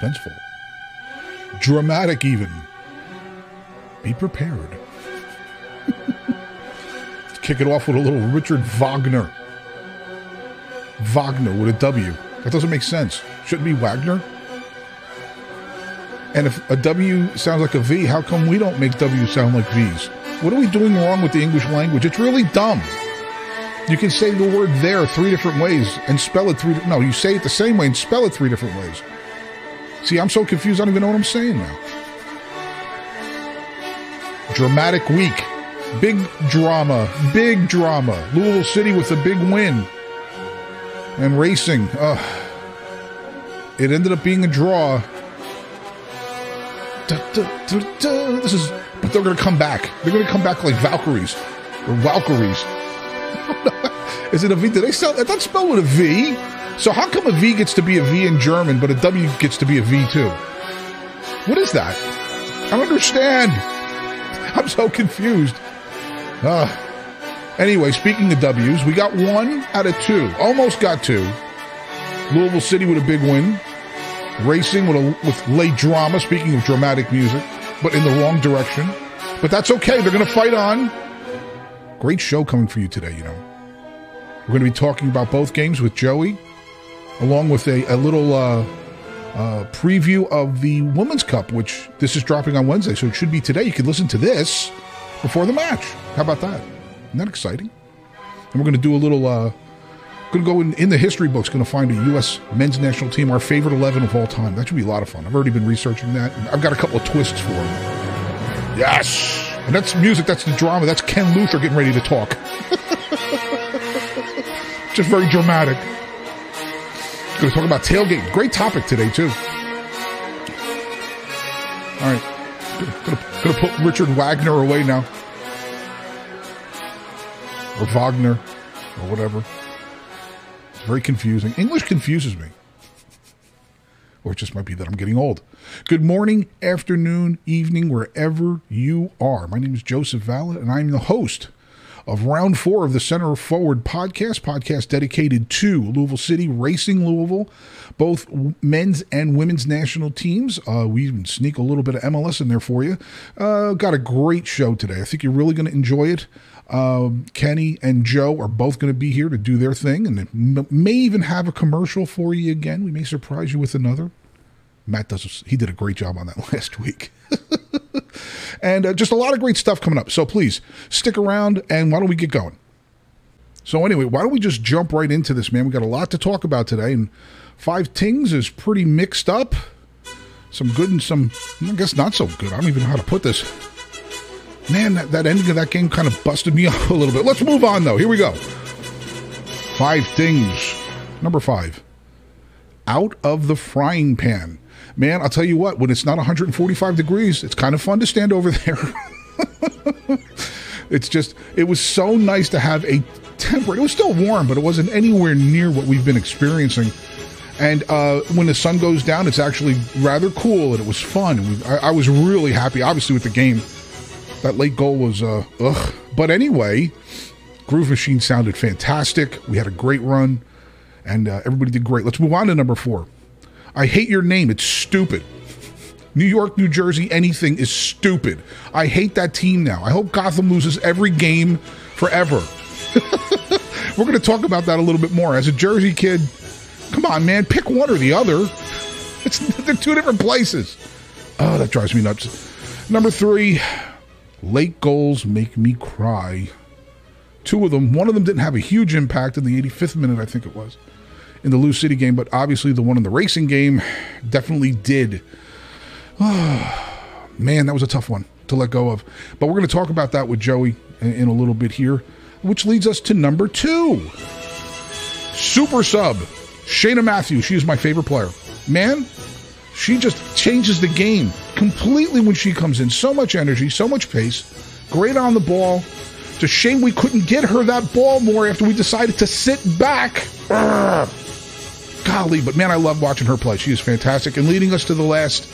suspenseful. Dramatic, even. Be prepared. Kick it off with a little Richard Wagner. Wagner with a W. That doesn't make sense. Shouldn't be Wagner. And if a W sounds like a V, how come we don't make W sound like V's? What are we doing wrong with the English language? It's really dumb. You can say the word there three different ways and spell it three. No, you say it the same way and spell it three different ways. See, I'm so confused. I don't even know what I'm saying now. Dramatic week, big drama, big drama. Louisville City with a big win and racing. Uh, it ended up being a draw. Da, da, da. This is, but they're going to come back. They're going to come back like Valkyries or Valkyries. Is it a V? Did they spell? That's spelled with a V. So how come a V gets to be a V in German, but a W gets to be a V too? What is that? I don't understand. I'm so confused. Uh, anyway, speaking of W's, we got one out of two. Almost got two. Louisville City with a big win. Racing with a with late drama. Speaking of dramatic music, but in the wrong direction. But that's okay. They're going to fight on. Great show coming for you today. You know, we're going to be talking about both games with Joey, along with a, a little uh, uh, preview of the Women's Cup, which this is dropping on Wednesday, so it should be today. You can listen to this before the match. How about that? Isn't that exciting? And we're going to do a little. Uh, going to go in, in the history books. Going to find a U.S. men's national team, our favorite eleven of all time. That should be a lot of fun. I've already been researching that. I've got a couple of twists for them. Yes. And that's music, that's the drama, that's Ken Luther getting ready to talk. Just very dramatic. Going to talk about tailgate. Great topic today, too. All right. Gonna, put Richard Wagner away now. Or Wagner, or whatever. It's very confusing. English confuses me. Or it just might be that I'm getting old. Good morning, afternoon, evening, wherever you are. My name is Joseph Valla, and I'm the host of round four of the Center Forward podcast, podcast dedicated to Louisville City Racing Louisville, both men's and women's national teams. Uh, we even sneak a little bit of MLS in there for you. Uh, got a great show today. I think you're really going to enjoy it. Um, Kenny and Joe are both going to be here to do their thing, and may even have a commercial for you again. We may surprise you with another. Matt does. He did a great job on that last week. and uh, just a lot of great stuff coming up. So please stick around, and why don't we get going? So anyway, why don't we just jump right into this, man? We got a lot to talk about today, and five tings is pretty mixed up. Some good and some, I guess, not so good. I don't even know how to put this. Man, that, that ending of that game kind of busted me up a little bit. Let's move on, though. Here we go. Five things. Number five. Out of the frying pan. Man, I'll tell you what, when it's not 145 degrees, it's kind of fun to stand over there. it's just, it was so nice to have a temperate, it was still warm, but it wasn't anywhere near what we've been experiencing. And uh, when the sun goes down, it's actually rather cool and it was fun. I, I was really happy, obviously, with the game. That late goal was, uh, ugh. But anyway, Groove Machine sounded fantastic. We had a great run, and uh, everybody did great. Let's move on to number four. I hate your name. It's stupid. New York, New Jersey, anything is stupid. I hate that team now. I hope Gotham loses every game forever. We're going to talk about that a little bit more. As a Jersey kid, come on, man, pick one or the other. It's they're two different places. Oh, that drives me nuts. Number three, late goals make me cry. Two of them. One of them didn't have a huge impact in the 85th minute, I think it was, in the Lou City game, but obviously the one in the racing game definitely did. Man, that was a tough one to let go of. But we're going to talk about that with Joey in, in a little bit here, which leads us to number two. Super sub, Cheyna Matthews. She is my favorite player. Man, she just changes the game completely when she comes in. So much energy, so much pace. Great on the ball. It's a shame we couldn't get her that ball more after we decided to sit back. Urgh. Golly, but man, I love watching her play. She is fantastic and leading us to the last,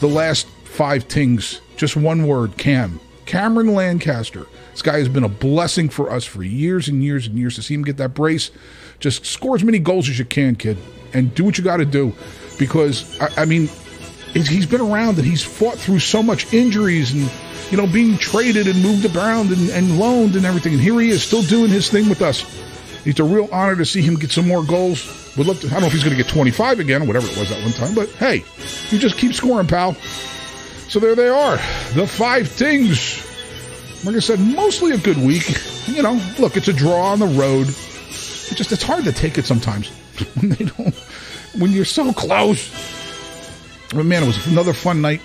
the last five tings Just one word Cam. Cameron Lancaster. This guy has been a blessing for us for years and years and years to see him get that brace. Just score as many goals as you can, kid, and do what you got to do. Because, I, I mean, he's been around and he's fought through so much injuries and, you know, being traded and moved around and, and loaned and everything. And here he is still doing his thing with us. It's a real honor to see him get some more goals. Would love to, I don't know if he's going to get 25 again whatever it was that one time, but hey, you just keep scoring, pal. So there they are, the five things. Like I said, mostly a good week. You know, look, it's a draw on the road. It just it's hard to take it sometimes when they don't when you're so close. But man, it was another fun night.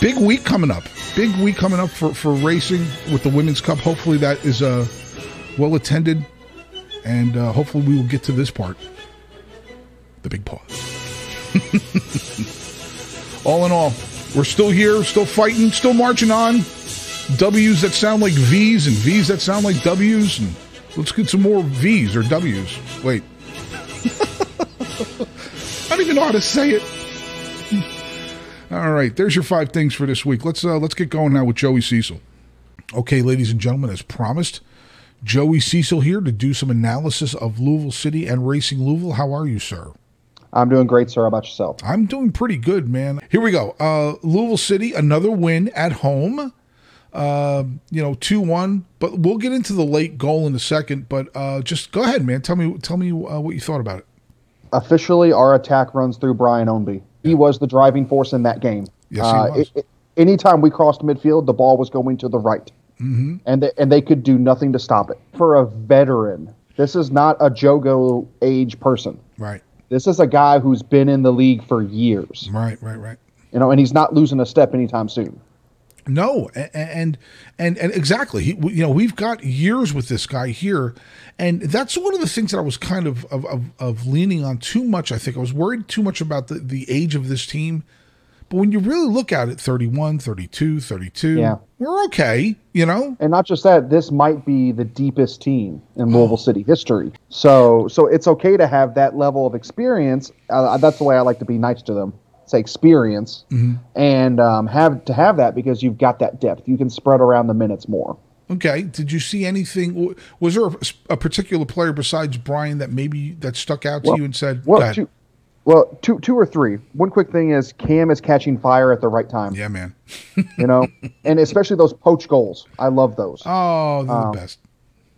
Big week coming up. Big week coming up for, for racing with the Women's Cup. Hopefully that is uh, well attended. And uh, hopefully we will get to this part. The big pause. all in all, we're still here, still fighting, still marching on. W's that sound like V's and V's that sound like W's. And let's get some more V's or W's. Wait. I don't even know how to say it. All right, there's your five things for this week. Let's uh, let's get going now with Joey Cecil. Okay, ladies and gentlemen, as promised, Joey Cecil here to do some analysis of Louisville City and Racing Louisville. How are you, sir? I'm doing great, sir. How about yourself? I'm doing pretty good, man. Here we go. Uh, Louisville City, another win at home. Uh, you know, two one. But we'll get into the late goal in a second. But uh, just go ahead, man. Tell me, tell me uh, what you thought about it. Officially, our attack runs through Brian Ownby. He was the driving force in that game. Yes, he was. It, it, anytime we crossed midfield, the ball was going to the right, mm-hmm. and they, and they could do nothing to stop it. For a veteran, this is not a Jogo age person. Right. This is a guy who's been in the league for years. Right. Right. Right. You know, and he's not losing a step anytime soon. No, and and and exactly. He, you know, we've got years with this guy here, and that's one of the things that I was kind of of, of, of leaning on too much. I think I was worried too much about the, the age of this team. But when you really look at it, 31, 32, 32, Yeah. we're okay, you know? And not just that, this might be the deepest team in Louisville City history. So, so it's okay to have that level of experience. Uh, that's the way I like to be nice to them. Say experience, and um, have to have that because you've got that depth. You can spread around the minutes more. Okay. Did you see anything? Was there a, a particular player besides Brian that maybe that stuck out to Well- you and said, Well, "Go ahead." two, well, two, two or three. One quick thing is Cam is catching fire at the right time. yeah, man. You know, and especially those poach goals. I love those. Oh, they're the best.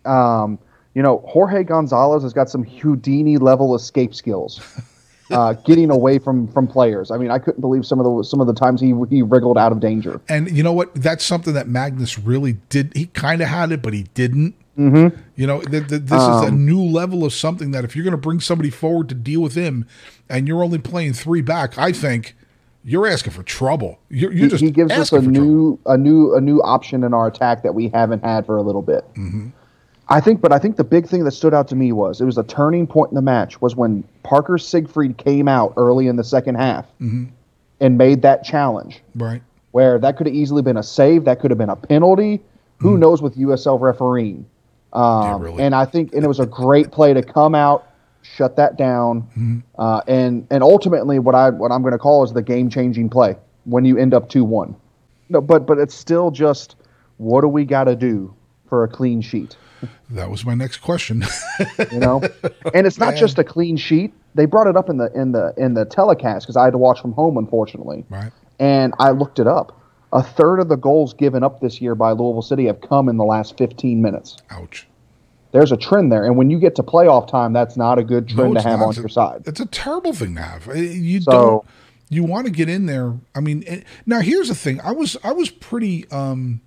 um, you know, Jorge Gonzalez has got some Houdini level escape skills, uh, getting away from from players. I mean, I couldn't believe some of the some of the times he he wriggled out of danger. And you know what? That's something that Magnus really did. He kind of had it, but he didn't. Mm-hmm. You know, th- th- this is a Um, new level of something that if you're going to bring somebody forward to deal with him, and you're only playing three back, I think you're asking for trouble. You're, you're He, just he gives us a trouble. new a new a new option in our attack that we haven't had for a little bit. I think, but I think the big thing that stood out to me was it was a turning point in the match was when Parker Siegfried came out early in the second half and made that challenge. right. where that could have easily been a save, that could have been a penalty. Who knows with USL refereeing? Um, really. And I think, and it was a great play to come out, shut that down, uh, and and ultimately, what I what I'm going to call is the game changing play when you end up two one. No, but but it's still just what do we got to do for a clean sheet? That was my next question. you know and it's not just a clean sheet they brought it up in the in the in the telecast because i had to watch from home unfortunately Right. and i looked it up a third of the goals given up this year by louisville city have come in the last 15 minutes Ouch. there's a trend there and when you get to playoff time that's not a good trend No, to have not. on It's a- your side It's a terrible thing to have. You So- don't. You want to get in there. I mean, eh, now here's the thing. I was I was pretty. um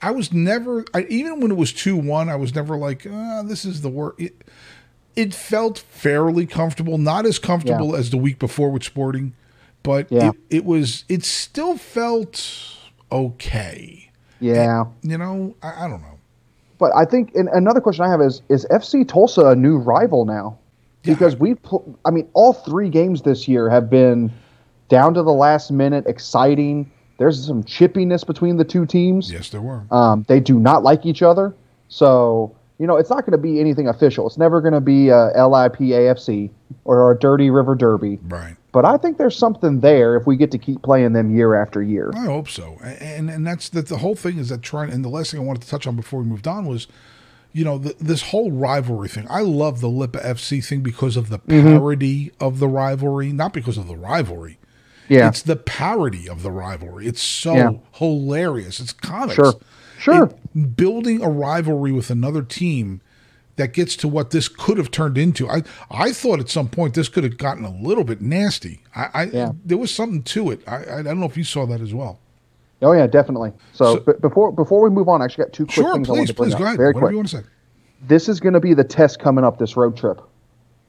I was never. I, even when it was two one, I was never like, ah, this is the worst. It, it felt fairly comfortable, not as comfortable as the week before with Sporting, but Yeah. it, it was. It still felt okay. yeah You know, I, I don't know. but i think and another question i have is is fc tulsa a new rival now because we pl- i mean all three games this year have been down to the last minute exciting there's some chippiness between the two teams Yes, there were. Um, they do not like each other. So, you know, it's not going to be anything official. It's never going to be a LIPAFC or a Dirty River Derby. right. But I think there's something there if we get to keep playing them year after year. I hope so. And and that's that. The whole thing is that trying. And the last thing I wanted to touch on before we moved on was, you know, the, this whole rivalry thing. I love the Lipa FC thing because of the Mm-hmm. parody of the rivalry, not because of the rivalry. Yeah, It's the parody of the rivalry. It's so Yeah. hilarious. It's comics. Sure. Sure. It- building a rivalry with another team that gets to what this could have turned into. I I thought at some point this could have gotten a little bit nasty. I, I Yeah. there was something to it. I I don't know if you saw that as well. oh yeah, definitely. So, So- but before before we move on, I actually got two quick Sure, things I wanted please, to bring please up. go ahead. Very Whatever quick. you want to say. This is going to be the test coming up this road trip.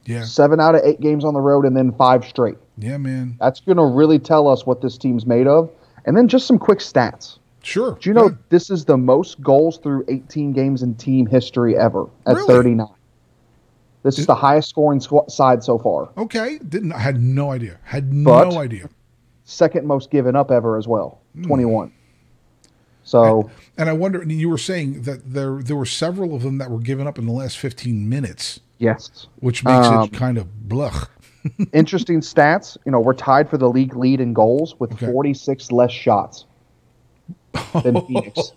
Yeah, Seven out of eight games on the road, and then five straight. yeah, man. That's going to really tell us what this team's made of. And then just some quick stats. Sure. Do you know Yeah. this is the most goals through 18 games in team history ever at Really? 39? This is the highest scoring squ- side so far. Okay, didn't I had no idea. Had But- no idea. Second most given up ever as well, Hmm. 21. So And I wonder. and You were saying that there there were several of them that were given up in the last fifteen minutes, yes, which makes Um, it kind of blech. interesting stats. You know, we're tied for the league lead in goals with Okay. 46 less shots than Phoenix.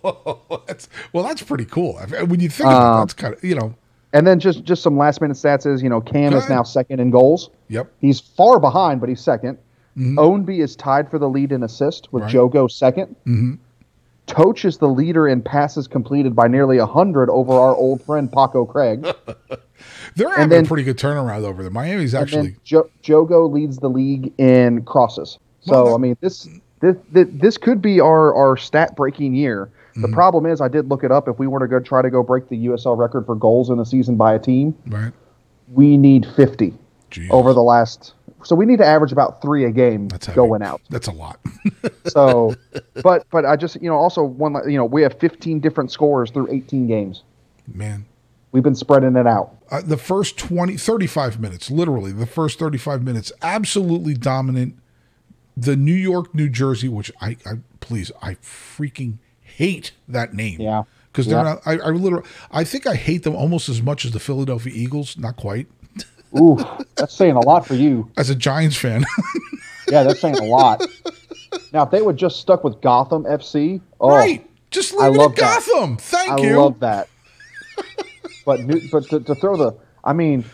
that's, well, that's pretty cool. When you think about it, Um, that's kind of you know. And then just just some last minute stats is you know Cam is now second in goals. Yep. He's far behind, but he's 2nd Ownby is tied for the lead in assist with Right. Jogo 2nd Mhm. Totsch is the leader in passes completed by nearly 100 over our old friend Paco Craig. They're having then- a pretty good turnaround over there. Miami's actually jo- Jogo leads the league in crosses. So Well, that- I mean, this this this, this could be our our stat breaking year. The Mm-hmm. problem is, I did look it up. If we were to go try to go break the USL record for goals in a season by a team, right. we need 50 Jeez. over the last. So we need to average about three a game That's going out. That's a lot. So, but but I just you know also one you know we have 15 different scores through 18 games. Man. We've been spreading it out. Uh, the first 20, 35 minutes, literally, the first 35 minutes, absolutely dominant. The New York, New Jersey, which I, I please, I freaking hate that name. Yeah. Because they're Yeah. not, I, I literally, I think I hate them almost as much as the Philadelphia Eagles. Not quite. Ooh, that's saying a lot for you. As a Giants fan. Yeah, that's saying a lot. Now, if they would just stuck with Gotham FC, oh, right. Just leave I it love at that. Gotham. Thank I you. I love that. but new, but to, to throw the, I mean,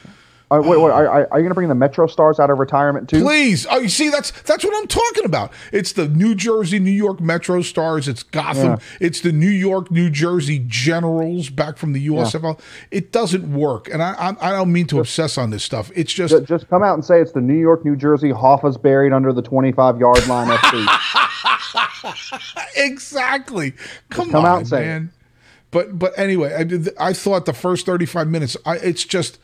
uh, wait, wait, are, are you going to bring the Metro Stars out of retirement too? Please. Oh, you see, that's that's what I'm talking about. It's the New Jersey, New York Metro Stars. It's Gotham. Yeah. It's the New York, New Jersey Generals back from the USFL. It doesn't work, and I I, I don't mean to obsess on this stuff. It's just Ju- Just come out and say it's the New York, New Jersey Hoffa's buried under the 25 yard line FC. exactly. Come, come on, out and say it. man. But but anyway, I did, I thought the first 35 minutes. I it's just.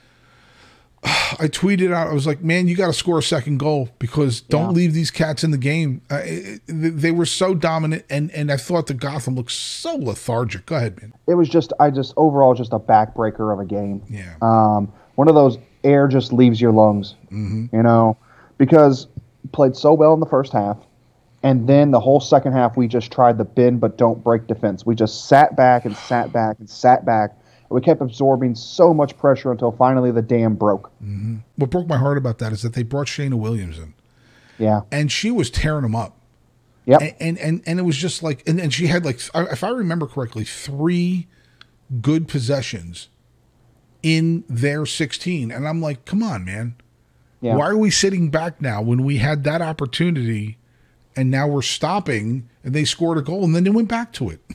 I tweeted out. I was like, "Man, you got to score a second goal because don't Yeah. leave these cats in the game." Uh, it- it- they were so dominant, and and I thought the Gotham looked so lethargic. Go ahead, man. It was just, I just overall just a backbreaker of a game. Yeah. Um, one of those air just leaves your lungs, Mm-hmm. you know, because played so well in the first half, and then the whole second half we just tried the bend but don't break defense. We just sat back and sat back and sat back. We kept absorbing so much pressure until finally the dam broke. Mm-hmm. What broke my heart about that is that they brought Cheyna Williams in, Yeah. and she was tearing them up. Yep. and and and, and it was just like and, and she had like if i remember correctly three good possessions in their 16 and i'm like come on man Yeah. why are we sitting back now when we had that opportunity and now we're stopping and they scored a goal and then they went back to it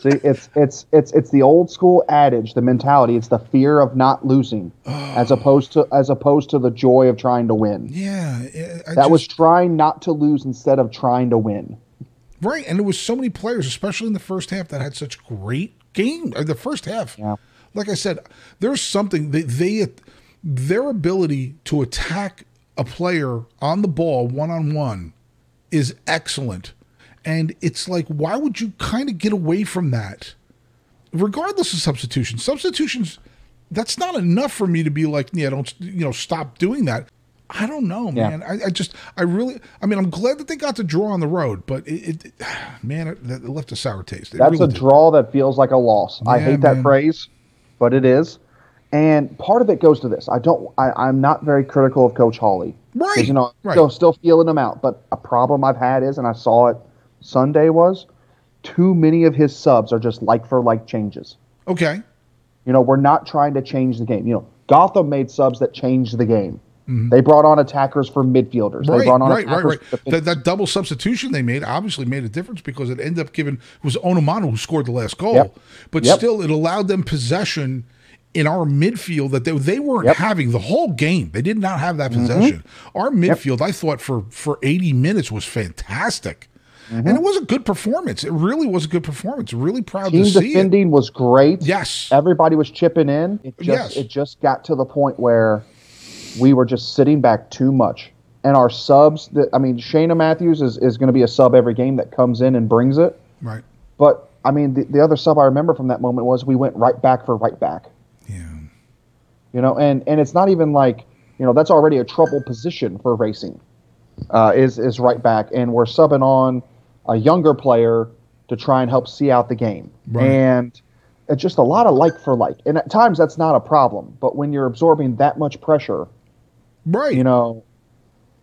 See, it's it's it's it's the old school adage, the mentality. It's the fear of not losing, as oh. opposed to as opposed to the joy of trying to win. yeah That was trying not to lose instead of trying to win. right and there was so many players especially in the first half that had such great game the first half Yeah. like I said, there's something they, they their ability to attack a player on the ball one on one is excellent. And it's like, why would you kind of get away from that? Regardless of substitution. Substitutions, that's not enough for me to be like, yeah, don't you know, stop doing that. I don't know, Yeah. man. I, I just, I really, I mean, I'm glad that they got to draw on the road, but it, it man, it, it left a sour taste. It That's really a did. draw that feels like a loss. I Yeah, hate that man. phrase, but it is. And part of it goes to this. I don't. I, I'm not very critical of Coach Holly. Right. 'Cause, you know, right. still still feeling him out. But a problem I've had is, and I saw it Sunday was, too many of his subs are just like for like changes. okay. You know, we're not trying to change the game. You know, Gotham made subs that changed the game. They brought on attackers for midfielders. They Mm-hmm. Right, brought on right, right, attackers right. for That, that double substitution they made obviously made a difference because it ended up giving it was Onumonu who scored the last goal, Yep. but Yep. still it allowed them possession in our midfield that they, they weren't Yep. Mm-hmm. having the whole game. They did not have that possession. Our midfield, I thought for for eighty minutes was fantastic. Mm-hmm. And it was a good performance. It really was a good performance. Really proud team to see it. defending was great. Yes. everybody was chipping in. It just Yes. it just got to the point where we were just sitting back too much. And our subs that I mean, Cheyna Matthews is, is going to be a sub every game that comes in and brings it. Right. But I mean, the, the other sub I remember from that moment was we went right back for right back. You know, and and it's not even like you know that's already a trouble position for racing. Uh, is is right back, and we're subbing on a younger player to try and help see out the game, Right. and it's just a lot of like for like. And at times that's not a problem, but when you're absorbing that much pressure, Right. you know,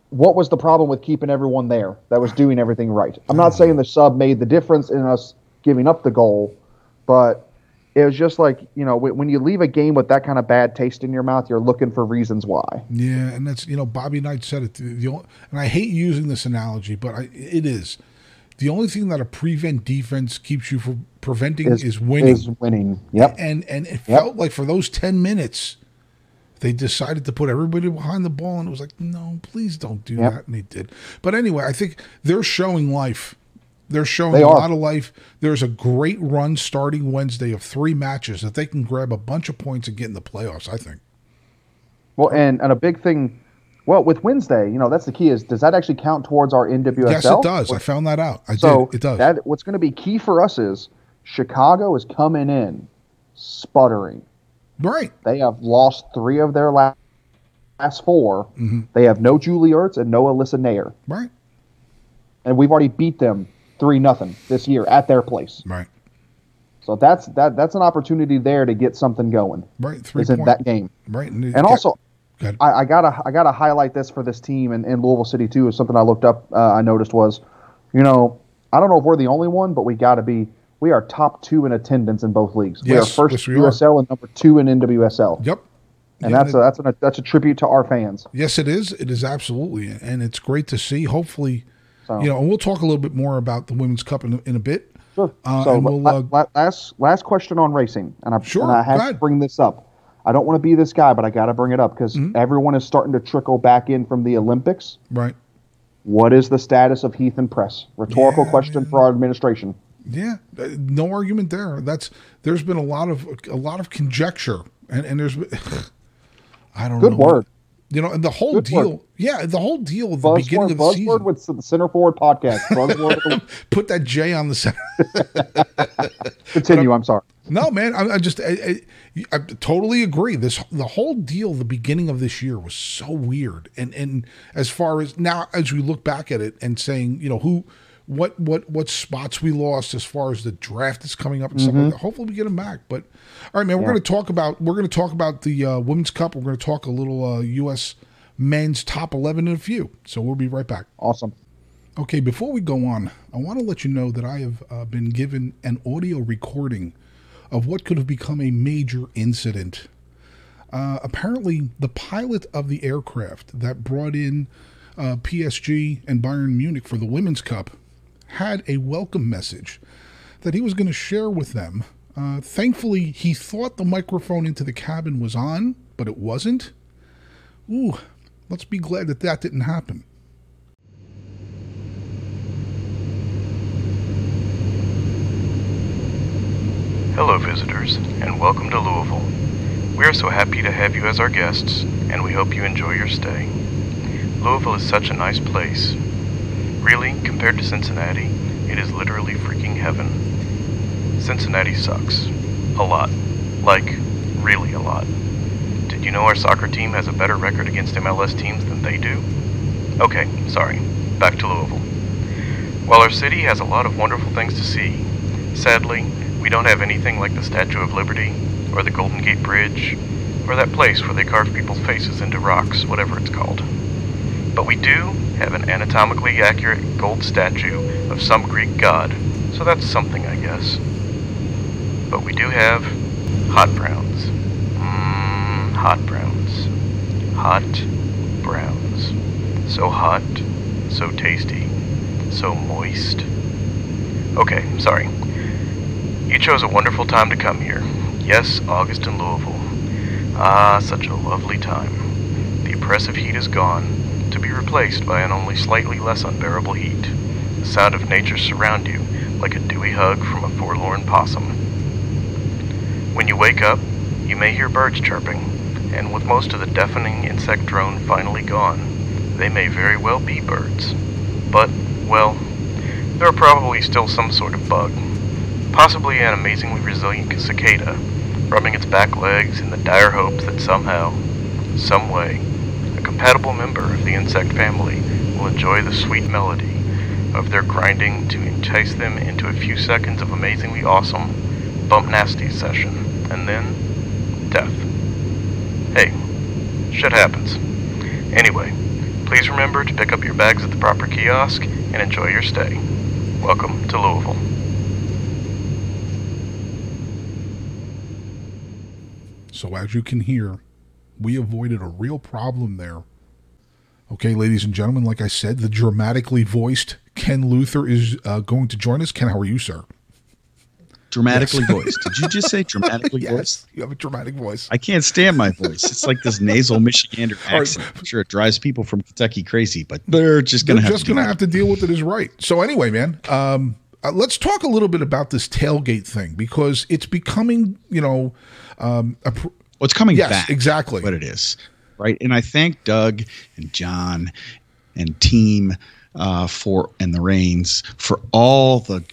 what was the problem with keeping everyone there that was doing everything right? I'm not saying the sub made the difference in us giving up the goal, but it was just like you know when when you leave a game with that kind of bad taste in your mouth, you're looking for reasons why. Yeah, and that's you know Bobby Knight said it. Only, and I hate using this analogy, but I, it is the only thing that a prevent defense keeps you from preventing is, winning. Is winning. Yep. and and it Yep. felt like for those ten minutes, they decided to put everybody behind the ball, and it was like, no, please don't do Yep. that, and they did. But anyway, I think they're showing life. They're showing They a lot of life. There's a great run starting Wednesday of three matches that they can grab a bunch of points and get in the playoffs. I think. Well, and and a big thing. Well, with Wednesday, you know, that's the key. Is does that actually count towards our NWSL? Yes, it does. I found that out. I So did. It does. that what's going to be key for us is Chicago is coming in sputtering. right. They have lost three of their la- last 4 Mm-hmm. They have no Julie Ertz and no Alyssa Naeher, Right. and we've already beat them three nothing this year at their place. Right. So that's that that's an opportunity there to get something going. Right. Three Is in that game, Right. and also Go ahead. I, I gotta I gotta highlight this for this team in, in Louisville City too. Is something I looked up. Uh, I noticed was, you know, I don't know if we're the only one, but we got to be. We are top two in attendance in both leagues. we are Yes, first yes, we are. USL and number two in NWSL. Yep. And Yeah, that's a, that's a that's a tribute to our fans. Yes, it is. It is absolutely, and it's great to see. Hopefully, So, you know, and we'll talk a little bit more about the women's cup in, a- in a bit. sure. uh, so and we'll, uh, last last question on racing, and I Sure, and I have to bring this up. I don't want to be this guy, but I got to bring it up because Mm-hmm. everyone is starting to trickle back in from the Olympics. Right. What is the status of Heath and Press? Rhetorical Yeah, question for our administration. Yeah. uh, No argument there. That's there's been a lot of a lot of conjecture, and and there's I don't Good know. word. You know, and the whole Good deal. word. Yeah, the whole deal at the beginning Buzzword, of the season. with the Center Forward podcast. Buzzword. Put that J on the center. Continue. I'm sorry. No, man, I, I just I, I, I totally agree. This the whole deal, the beginning of this year was so weird, and and as far as now, as we look back at it and saying, you know, who, what, what, what spots we lost as far as the draft is coming up and stuff like that. Hopefully, we get them back. But all right, man, we're going to talk about we're going to talk about the uh, women's cup. We're going to talk a little uh, U.S. men's top eleven in a few. So we'll be right back. Awesome. Okay, before we go on, I want to let you know that I have uh, been given an audio recording of what could have become a major incident. Uh, apparently, the pilot of the aircraft that brought in uh, PSG and Bayern Munich for the Women's Cup had a welcome message that he was going to share with them. Uh, thankfully, he thought the microphone into the cabin was on, but it wasn't. Ooh, let's be glad that that didn't happen. Hello, visitors, and welcome to Louisville. We are so happy to have you as our guests, and we hope you enjoy your stay. Louisville is such a nice place. Really, compared to Cincinnati, it is literally freaking heaven. Cincinnati sucks. A lot. Like, really a lot. Did you know our soccer team has a better record against MLS teams than they do? Okay, sorry. Back to Louisville. While our city has a lot of wonderful things to see, sadly, we don't have anything like the Statue of Liberty, or the Golden Gate Bridge, or that place where they carve people's faces into rocks, whatever it's called. But we do have an anatomically accurate gold statue of some Greek god, so that's something, I guess. But we do have hot browns. Mmm, hot browns. Hot browns. So hot, so tasty, so moist. Okay, sorry. You chose a wonderful time to come here. Yes, August in Louisville. Ah, such a lovely time. The oppressive heat is gone, replaced by an only slightly less unbearable heat. The sound of nature surround you like a dewy hug from a forlorn possum. When you wake up, you may hear birds chirping, and with most of the deafening insect drone finally gone, they may very well be birds. But, well, there are probably still some sort of bug, possibly an amazingly resilient cicada, rubbing its back legs in the dire hopes that somehow, some way, compatible member of the insect family will enjoy the sweet melody of their grinding to entice them into a few seconds of amazingly awesome bump nasty session, and then death. Hey, shit happens. Anyway, please remember to pick up your bags at the proper kiosk and enjoy your stay. Welcome to Louisville. So, as you can hear, we avoided a real problem there. Okay, ladies and gentlemen, like I said, the dramatically voiced Ken Luther is uh, going to join us. Ken, how are you, sir? Dramatically voiced. Did you just say dramatically voiced? you have a dramatic voice. I can't stand my voice. It's like this nasal Michigander accent. I'm sure it drives people from Kentucky crazy, but they're just going to have just to. going to have to deal with it is right. So anyway, man, um, uh, let's talk a little bit about this tailgate thing because it's becoming, you know, um, a pr-. Well, it's coming yes, back. exactly. What it is, right? And I thank Doug and John and team uh, for and the Reigns for all the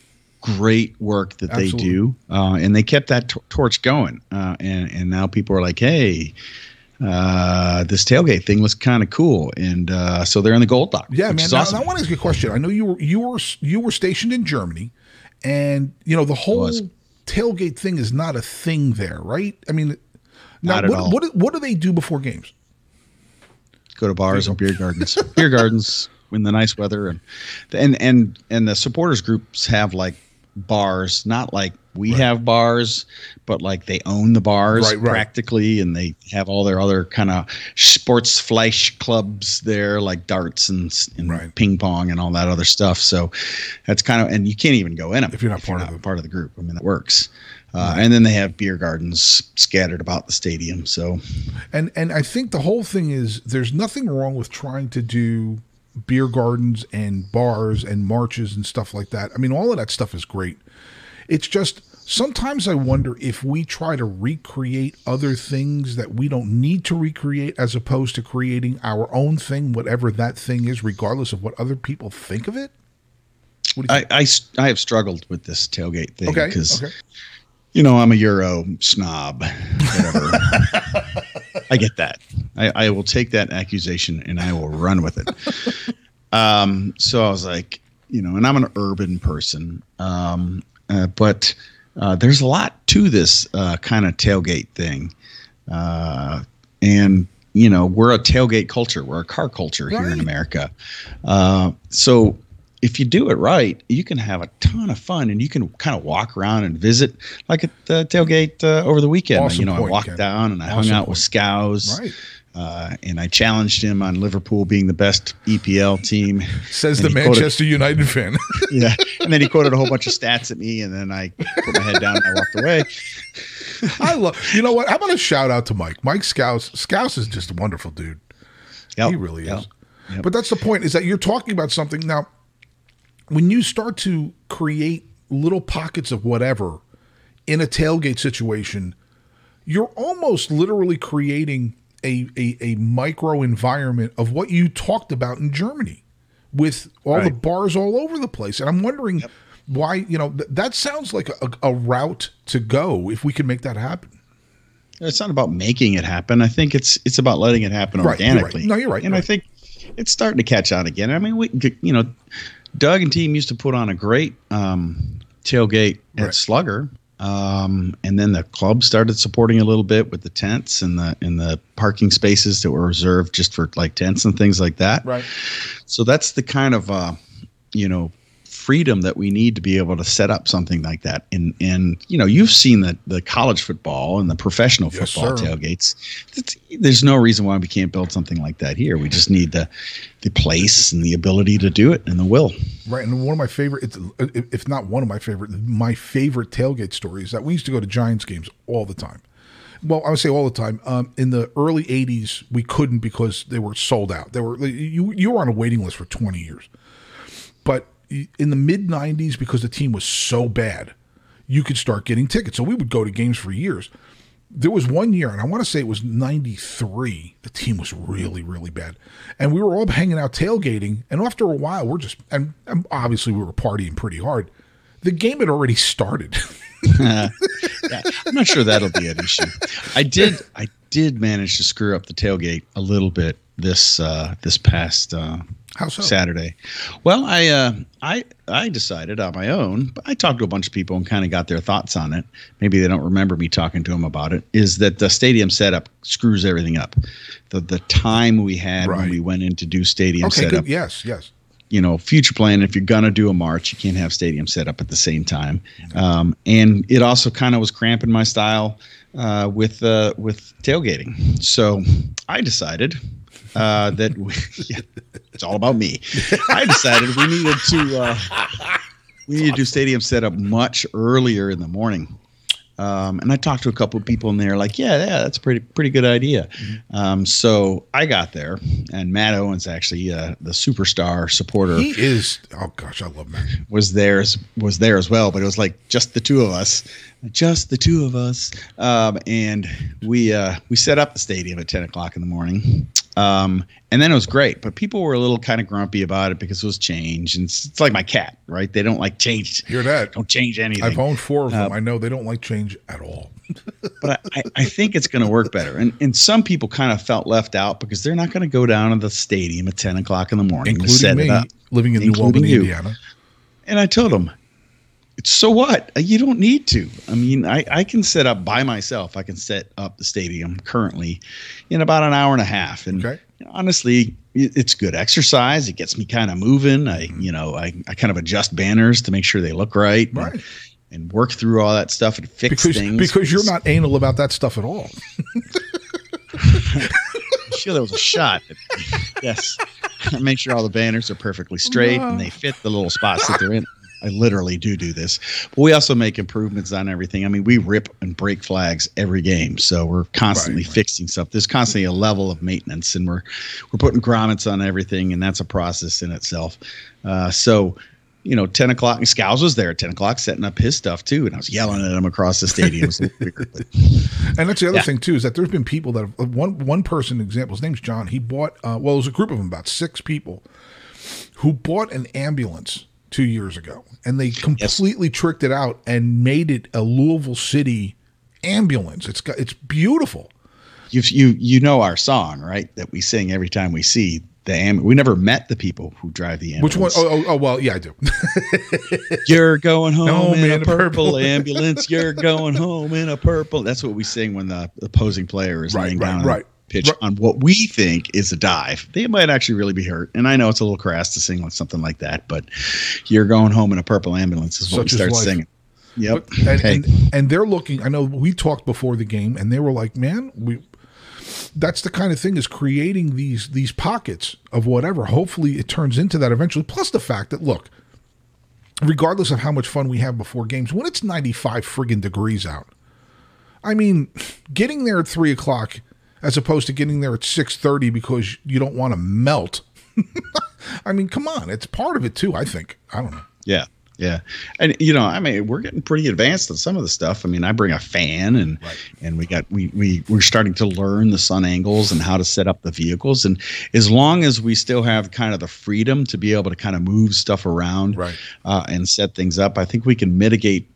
great work that Absolutely. they do, uh, and they kept that t- torch going. Uh, and and now people are like, hey. Uh, this tailgate thing was kind of cool, and uh, so they're in the gold dock. Yeah, man. Now, awesome. now I want to ask you a question. I know you were you were you were stationed in Germany, and you know the whole tailgate thing is not a thing there, right? I mean, now Not at what, all. what what do they do before games? go to bars and beer gardens. beer gardens in the nice weather, and and and and the supporters groups have like bars, not like we have bars, but like they own the bars Right, right. practically, and they have all their other kind of sports flash clubs there, like darts and, and Right. ping pong and all that other stuff. So that's kind of, and you can't even go in them If you're not part of part of the group. I mean, that works. Uh, And then they have beer gardens scattered about the stadium. So And and I think the whole thing is there's nothing wrong with trying to do beer gardens and bars and marches and stuff like that. I mean, all of that stuff is great. It's just sometimes I wonder if we try to recreate other things that we don't need to recreate as opposed to creating our own thing, whatever that thing is, regardless of what other people think of it. You I, I, I have struggled with this tailgate thing Okay, because okay. you know I'm a Euro snob. Whatever. I get that. I, I will take that accusation and I will run with it. um, so I was like, you know, and I'm an urban person, um, uh, but uh, there's a lot to this uh, kind of tailgate thing, uh, and you know, we're a tailgate culture. We're a car culture here in America. Uh, so if you do it right, you can have a ton of fun, and you can kind of walk around and visit, like at the tailgate uh, over the weekend. Awesome you know, point, I walked down and I Awesome hung out point. with Scouse, Right. uh, and I challenged him on Liverpool being the best EPL team. Says And the he quoted- Manchester United fan. yeah, and then he quoted a whole bunch of stats at me, and then I put my head down and I walked away. I love. You know what? How about to shout out to Mike? Mike Scouse. Scouse is just a wonderful dude. Yep, He really yep, is. yep. But that's the point is that you're talking about something now. When you start to create little pockets of whatever in a tailgate situation, you're almost literally creating a, a, a micro environment of what you talked about in Germany with all the bars all over the place. And I'm wondering why, you know, th- that sounds like a, a route to go if we can make that happen. It's not about making it happen. I think it's it's about letting it happen Right, you're right. organically. No, you're right, And you're I think it's starting to catch on again. I mean, we you know, Doug and team used to put on a great um, tailgate at Right. Slugger. Um, and then the club started supporting a little bit with the tents and the in the parking spaces that were reserved just for like tents and things like that. Right. So that's the kind of uh, you know freedom that we need to be able to set up something like that. And and you know you've seen the the college football and the professional Yes, football sir. tailgates. It's, there's no reason why we can't build something like that here. We just need the the place and the ability to do it and the will. Right, and one of my favorite, it's, if if not one of my favorite, my favorite tailgate stories that we used to go to Giants games all the time. Well, I would say all the time. Um, in the early '80s, we couldn't because they were sold out. They were you you were on a waiting list for 20 years. But in the mid '90s, because the team was so bad, you could start getting tickets. So we would go to games for years. There was one year, and I want to say it was '93. The team was really, really bad, and we were all hanging out tailgating. And after a while, we're just and, and obviously we were partying pretty hard. The game had already started. Yeah, I'm not sure that'll be an issue. I did I did manage to screw up the tailgate a little bit this uh, this past uh, How so? Saturday. Well, I uh, I I decided on my own. But I talked to a bunch of people and kind of got their thoughts on it. Maybe they don't remember me talking to them about it. Is that the stadium setup screws everything up? The the time we had Right. when we went in to do stadium Okay, setup good. Yes, yes. you know, future plan. If you're gonna do a march, you can't have stadium set up at the same time. Um, and it also kind of was cramping my style uh, with uh, with tailgating. So I decided uh, that we, yeah, it's all about me. I decided we needed to uh, we need to do stadium setup much earlier in the morning. Um, and I talked to a couple of people, and they're like, "Yeah, yeah, that's a pretty pretty good idea." Um, so I got there, and Matt Owens, actually uh, the superstar supporter, He is. Oh gosh, I love Matt. was there as was there as well. But it was like just the two of us, just the two of us, um, and we uh, we set up the stadium at ten o'clock in the morning, um, and then it was great. But people were a little kind of grumpy about it because it was change, and it's, it's like my cat, right? They don't like change. Hear that? Don't change anything. I've owned four of them. Uh, I know they don't like change at all. but I, I think it's going to work better. And and some people kind of felt left out because they're not going to go down to the stadium at ten o'clock in the morning to set including it me, up. living in New Albany. Indiana. And I told them, so what? You don't need to. I mean, I, I can set up by myself. I can set up the stadium currently in about an hour and a half. And Okay. honestly, it's good exercise. It gets me kind of moving. I, Mm-hmm. you know, I, I kind of adjust banners to make sure they look right. and- Right. And, work through all that stuff and fix Because things. because you're not anal about that stuff at all. sure there was a shot. yes. Make sure all the banners are perfectly straight and they fit the little spots that they're in. I literally do do this. But we also make improvements on everything. I mean, we rip and break flags every game, so we're constantly Right, right. fixing stuff. There's constantly a level of maintenance, and we're we're putting grommets on everything, and that's a process in itself. Uh, so, you know, ten o'clock. And Scouse was there at ten o'clock setting up his stuff too, and I was yelling at him across the stadium. It was a weird, And that's the other Yeah. thing too is that there's been people that have, one one person example. His name's John. He bought uh, well, it was a group of them, about six people, who bought an ambulance two years ago, and they completely tricked it out and made it a Louisville City ambulance. It's got it's beautiful. you you you know our song, right? That we sing every time we see the am. We never met the people who drive the Which ambulance. one? Oh, oh, oh well, yeah, I do. You're going home Home in, a a purple, purple. ambulance. You're going home in a purple. That's what we sing when the opposing player is Right, laying right, down right. Pitch Right. on what we think is a dive. They might actually really be hurt. And I know it's a little crass to sing like something like that, but you're going home in a purple ambulance is what Such we start singing. Yep. But- and, Hey. and and they're looking. I know we talked before the game, and they were like, "Man, we." That's the kind of thing is creating these these pockets of whatever. Hopefully, it turns into that eventually. Plus the fact that look, regardless of how much fun we have before games, when it's ninety five friggin' degrees out, I mean, getting there at three o'clock as opposed to getting there at six thirty because you don't want to melt. I mean, come on, it's part of it too. I think. I don't know. Yeah. Yeah. And you know, I mean, we're getting pretty advanced on some of the stuff. I mean, I bring a fan and and we got we we we're starting to learn the sun angles and how to set up the vehicles and as long as we still have kind of the freedom to be able to kind of move stuff around Right. uh, and set things up, I think we can mitigate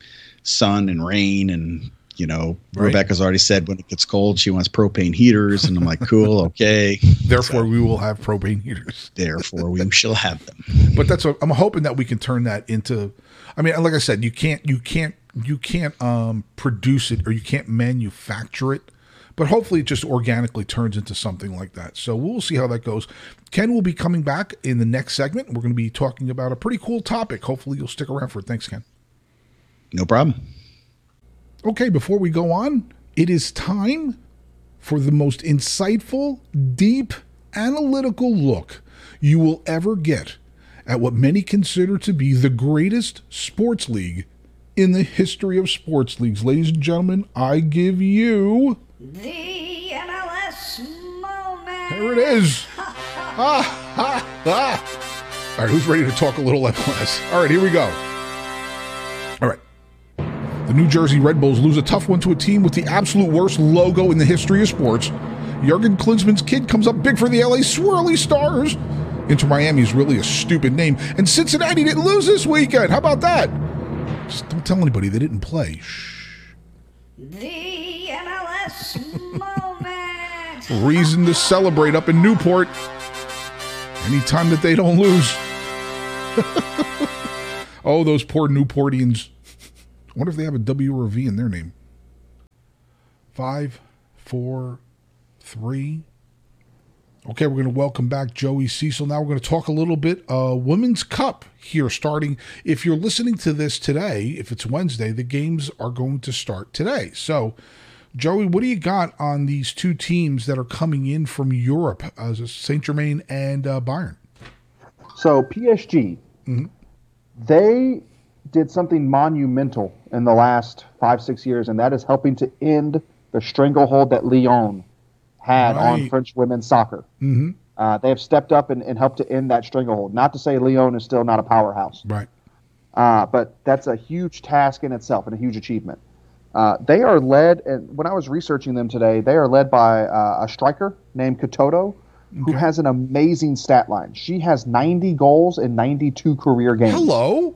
sun and rain and you know, Right. Rebecca's already said when it gets cold, she wants propane heaters, and I'm like, cool, okay. Therefore, we will have propane heaters. Therefore, we shall have them. but that's what I'm hoping that we can turn that into. I mean, like I said, you can't you can't you can't um, produce it or you can't manufacture it. But hopefully, it just organically turns into something like that. So we'll see how that goes. Ken will be coming back in the next segment. We're going to be talking about a pretty cool topic. Hopefully, you'll stick around for it. Thanks, Ken. No problem. Okay, before we go on, it is time for the most insightful, deep, analytical look you will ever get at what many consider to be the greatest sports league in the history of sports leagues. Ladies and gentlemen, I give you. The MLS moment. There it is. Ah, ha, ha. All right, who's ready to talk a little MLS? All right, here we go. The New Jersey Red Bulls lose a tough one to a team with the absolute worst logo in the history of sports. Jurgen Klinsmann's kid comes up big for the LA Swirly Stars. Inter Miami is really a stupid name. And Cincinnati didn't lose this weekend. How about that? Just don't tell anybody they didn't play. Shh. The MLS moment. Reason to celebrate up in Newport. Anytime that they don't lose. oh, those poor Newportians. Wonder if they have a W or a V in their name. Five, four, three. Okay, we're going to welcome back Joey Cecil. Now we're going to talk a little bit uh, Women's Cup here starting. If you're listening to this today, if it's Wednesday, the games are going to start today. So, Joey, what do you got on these two teams that are coming in from Europe, as Saint Germain and uh, Bayern? So PSG, they did something monumental in the last five six years, and that is helping to end the stranglehold that Lyon had on French women's soccer. Mm-hmm. Uh, they have stepped up and, and helped to end that stranglehold. Not to say Lyon is still not a powerhouse, Right. uh, but that's a huge task in itself and a huge achievement. Uh, they are led, and when I was researching them today, they are led by uh, a striker named Katoto, who Okay. has an amazing stat line. She has 90 goals in 92 career games, Hello.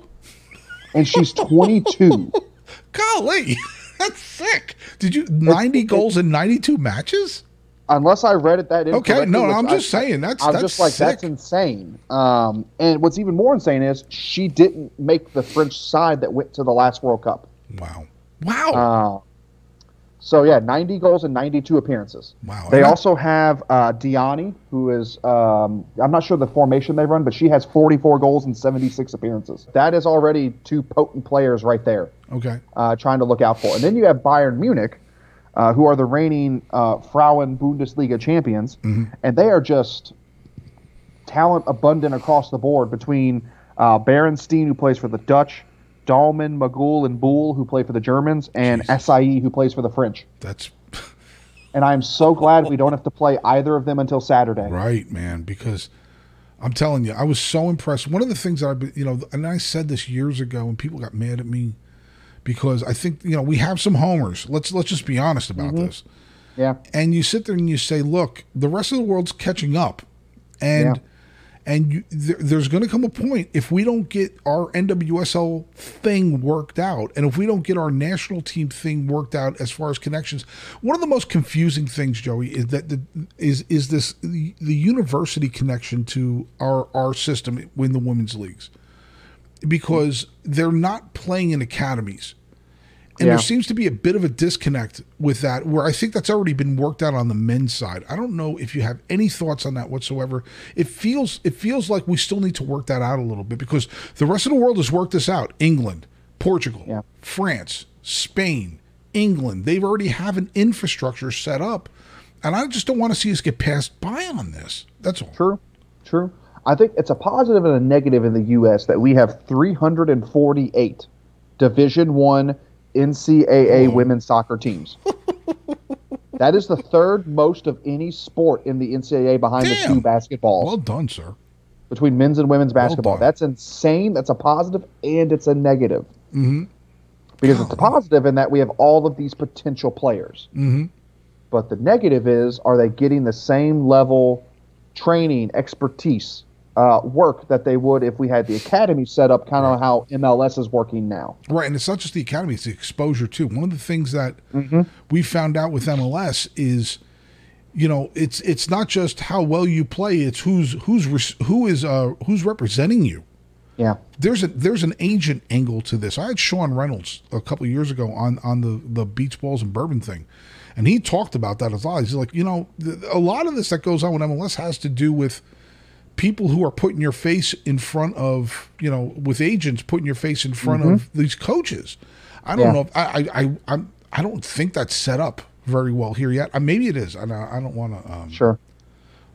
And she's 22. Golly. That's sick. Did you 90 goals in 92 matches? Unless I read it that Okay, no, I'm I- just saying that's I'm that's just like sick. that's insane. Um, and what's even more insane is she didn't make the French side that went to the last World Cup. wow. Wow. Uh, so yeah, 90 goals and 92 appearances. Wow. They also have uh, Diani, who is um, I'm not sure the formation they run, but she has 44 goals and 76 appearances. That is already two potent players right there okay. uh, trying to look out for. And then you have Bayern Munich, uh, who are the reigning uh, Frauen Bundesliga champions, and they are just talent abundant across the board between uh, Beerensteyn, who plays for the Dutch, Dallmann, Magull, and Bühl, who play for the Germans, and Jesus. SIE, who plays for the French. That's And I'm so glad we don't have to play either of them until Saturday. right, man, because I'm telling you, I was so impressed. One of the things that I've been, you know, and I said this years ago and people got mad at me because I think, you know, we have some homers. Let's let's just be honest about mm-hmm. this. Yeah. and you sit there and you say, "Look, the rest of the world's catching up," and Yeah. And you, there, there's going to come a point if we don't get our NWSL thing worked out, and if we don't get our national team thing worked out as far as connections. One of the most confusing things, Joey, is that the is is this the, the university connection to our our system in the women's leagues because they're not playing in academies. And Yeah. there seems to be a bit of a disconnect with that, where I think that's already been worked out on the men's side. I don't know if you have any thoughts on that whatsoever. It feels it feels like we still need to work that out a little bit because the rest of the world has worked this out. England, Portugal, Yeah. France, Spain, England. They've already have an infrastructure set up, and I just don't want to see us get passed by on this. That's all. True, true. I think it's a positive and a negative in the U.S. that we have 348 Division One NCAA women's soccer teams. that is the third most of any sport in the NCAA behind Damn. the two basketballs Well done, sir. between men's and women's basketball. done. That's insane. That's a positive and it's a negative. Mm-hmm. Because it's a positive in that we have all of these potential players. Mm-hmm. But the negative is, are they getting the same level training, expertise, uh, work that they would if we had the academy set up, kind of how MLS is working now? Right, and it's not just the academy; it's the exposure too. One of the things that we found out with MLS is, you know, it's it's not just how well you play; it's who's who's who is uh, who's representing you. Yeah. there's a there's an agent angle to this. I had Sean Reynolds a couple of years ago on on the the beach balls and bourbon thing, and he talked about that as well. He's like, you know, th- a lot of this that goes on with MLS has to do with people who are putting your face in front of you know with agents putting your face in front of these coaches. I don't Yeah. know. If, I I I I'm, I don't think that's set up very well here yet. Uh, maybe it is. I don't, I don't want to. Um, Sure.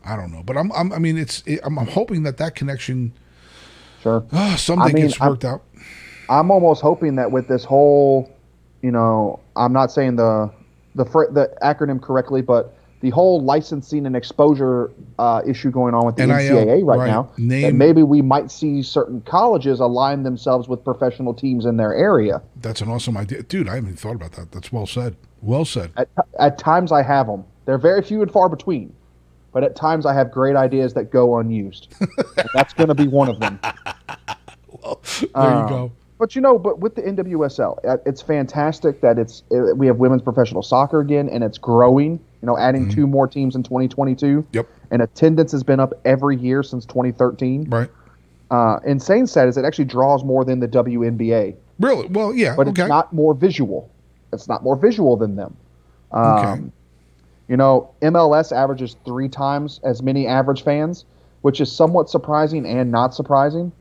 I don't know, but I'm, I'm I mean, it's it, I'm, I'm hoping that that connection Sure. uh, someday I mean, gets I'm- worked out. I'm almost hoping that with this whole, you know, I'm not saying the the the acronym correctly, but the whole licensing and exposure uh, issue going on with the NIL, NCAA right, right. now, that Name- maybe we might see certain colleges align themselves with professional teams in their area. That's an awesome idea, dude. I haven't even thought about that. That's well said. Well said. At, at times, I have them. They're very few and far between, but at times I have great ideas that go unused. That's going to be one of them. well, There Um, you go. But you know, but with the NWSL, uh, it's fantastic that it's it, we have women's professional soccer again, and it's growing. You know, adding two more teams in 2022. Yep. And attendance has been up every year since 2013. Right. Uh, insane stat is it actually draws more than the WNBA, Really? Well, yeah. but okay. it's not more visual. It's not more visual than them. Um, Okay. You know, MLS averages three times as many average fans, which is somewhat surprising and not surprising.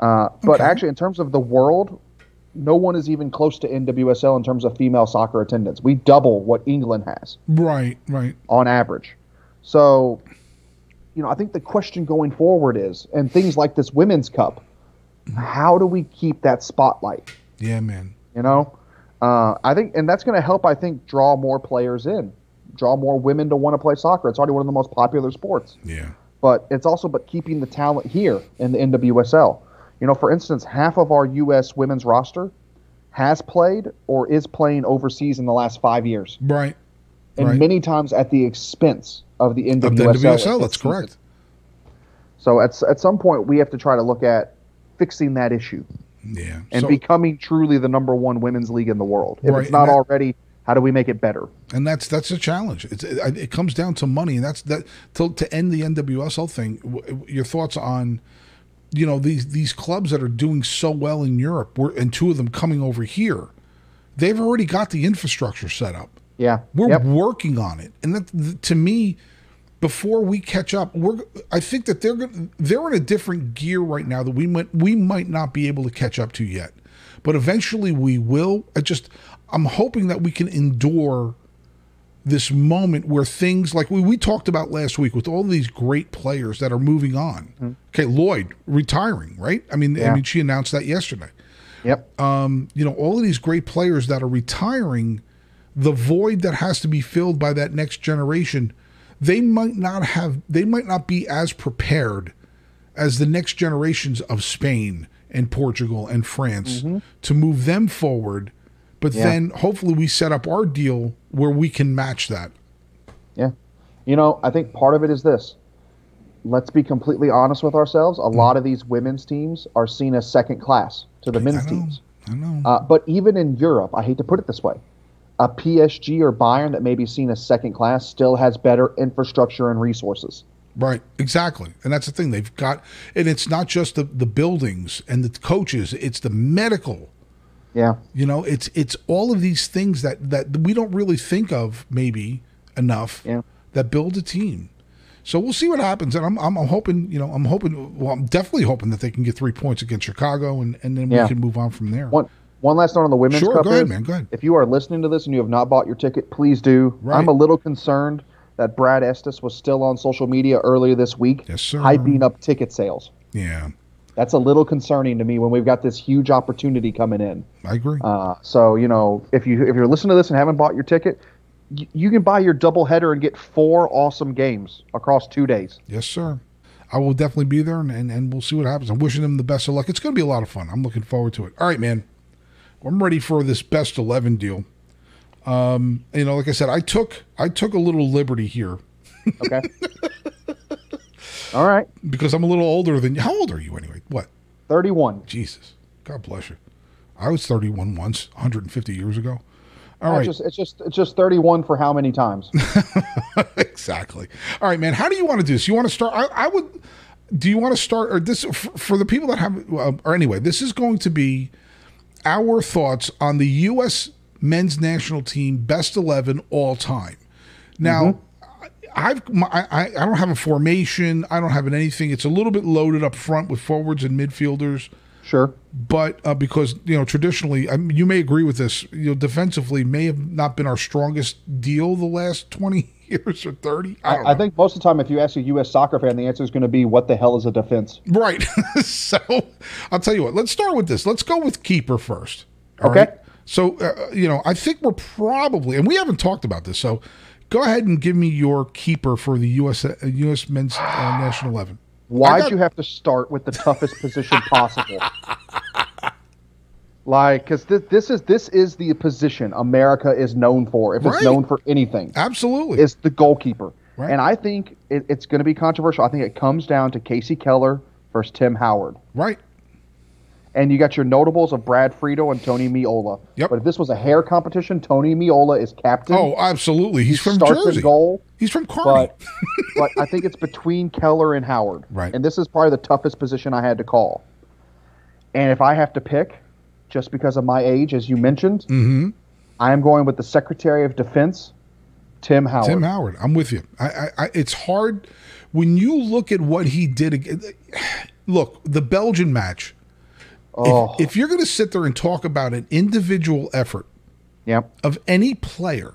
Uh, but Okay. actually, in terms of the world, no one is even close to NWSL in terms of female soccer attendance. We double what England has right. Right. on average. So, you know, I think the question going forward is, and things like this Women's Cup, how do we keep that spotlight? Yeah, man. You know, uh, I think, and that's going to help. I think draw more players in, draw more women to want to play soccer. It's already one of the most popular sports, Yeah. but it's also but keeping the talent here in the NWSL. You know, for instance, half of our U.S. women's roster has played or is playing overseas in the last five years, Right. and Right. many times at the expense of the Of the NWSL. NWSL, that's correct. So at at some point, we have to try to look at fixing that issue Yeah. and so, becoming truly the number one women's league in the world. If Right, it's not that- already, how do we make it better? and that's that's a challenge. It's, it, it comes down to money, and that's that. To, to end the NWSL thing, w- your thoughts on, you know, these these clubs that are doing so well in Europe, were, and two of them coming over here, they've already got the infrastructure set up. Yeah. We're Yep. working on it, and that to me, before we catch up, we're. I think that they're they're in a different gear right now that we might we might not be able to catch up to yet, but eventually we will. I just I'm hoping that we can endure this moment where things like we, we talked about last week with all these great players that are moving on. Okay, Lloyd retiring, right? I mean, I mean, she announced that yesterday Yep. Um, you know, all of these great players that are retiring, the void that has to be filled by that next generation, they might not have, they might not be as prepared as the next generations of Spain and Portugal and France to move them forward. But Yeah. then hopefully we set up our deal where we can match that. Yeah. You know, I think part of it is this. Let's be completely honest with ourselves. A lot of these women's teams are seen as second class to the men's I teams. I know. Uh, but even in Europe, I hate to put it this way, a PSG or Bayern that may be seen as second class still has better infrastructure and resources. Right, exactly. And that's the thing. They've got, and it's not just the, the buildings and the coaches, it's the medical. Yeah. You know, it's it's all of these things that that we don't really think of maybe enough Yeah. that build a team. So we'll see what happens, and I'm, I'm I'm hoping you know I'm hoping well I'm definitely hoping that they can get three points against Chicago, and and then Yeah. we can move on from there. One one last note on the women's Sure, cup go ahead, is, man, go ahead. If you are listening to this and you have not bought your ticket, please do. Right. I'm a little concerned that Brad Estes was still on social media earlier this week, Yes, sir. hyping up ticket sales. Yeah, That's a little concerning to me when we've got this huge opportunity coming in. I agree. Uh, so you know, if you if you're listening to this and haven't bought your ticket, y- you can buy your double header and get four awesome games across two days. yes, sir. I will definitely be there, and, and and we'll see what happens. I'm wishing them the best of luck. It's going to be a lot of fun. I'm looking forward to it. All right, man. I'm ready for this best eleven deal. Um, you know, like I said, I took I took a little liberty here Okay. All right, because I'm a little older than you. How old are you anyway? What? thirty-one. Jesus. God bless you. I was 31 once, 150 years ago. All It's just it's just it's just thirty-one for how many times? exactly. All right, man. How do you want to do this? You want to start? I, I would. do you want to start or this for, for the people that have uh, or anyway this is going to be our thoughts on the us men's national team best 11 all time now i've my, I, I don't have a formation i don't have an anything it's a little bit loaded up front with forwards and midfielders Sure. but uh, because you know traditionally I mean, you may agree with this you know defensively may have not been our strongest deal the last 20 years or 30 i, I, I think most of the time, if you ask a U.S. soccer fan, the answer is going to be, "What the hell is a defense?" Right. so I'll tell you what. Let's start with this. Let's go with keeper first. all Okay. right? So uh, you know, I think we're probably, and we haven't talked about this. So go ahead and give me your keeper for the U.S. Uh, U.S. Men's uh, National Eleven. Why'd got- you have to start with the toughest position possible? Like, because this, this is this is the position America is known for. If Right. it's known for anything, Absolutely. it's the goalkeeper. Right. And I think it, it's going to be controversial. I think it comes down to Casey Keller versus Tim Howard. right. And you got your notables of Brad Friedel and Tony Meola. Yep. But if this was a hair competition, Tony Meola is captain. Oh, absolutely. He's from starts Jersey. goal. He's from Kearny. But but I think it's between Keller and Howard. Right. And this is probably the toughest position I had to call. And if I have to pick, just because of my age, as you mentioned, Mhm. I am going with the Secretary of Defense, Tim Howard. Tim Howard. I'm with you. I, I, I, it's hard when you look at what he did. Look, the Belgian match. Oh, If, if you're going to sit there and talk about an individual effort yep. of any player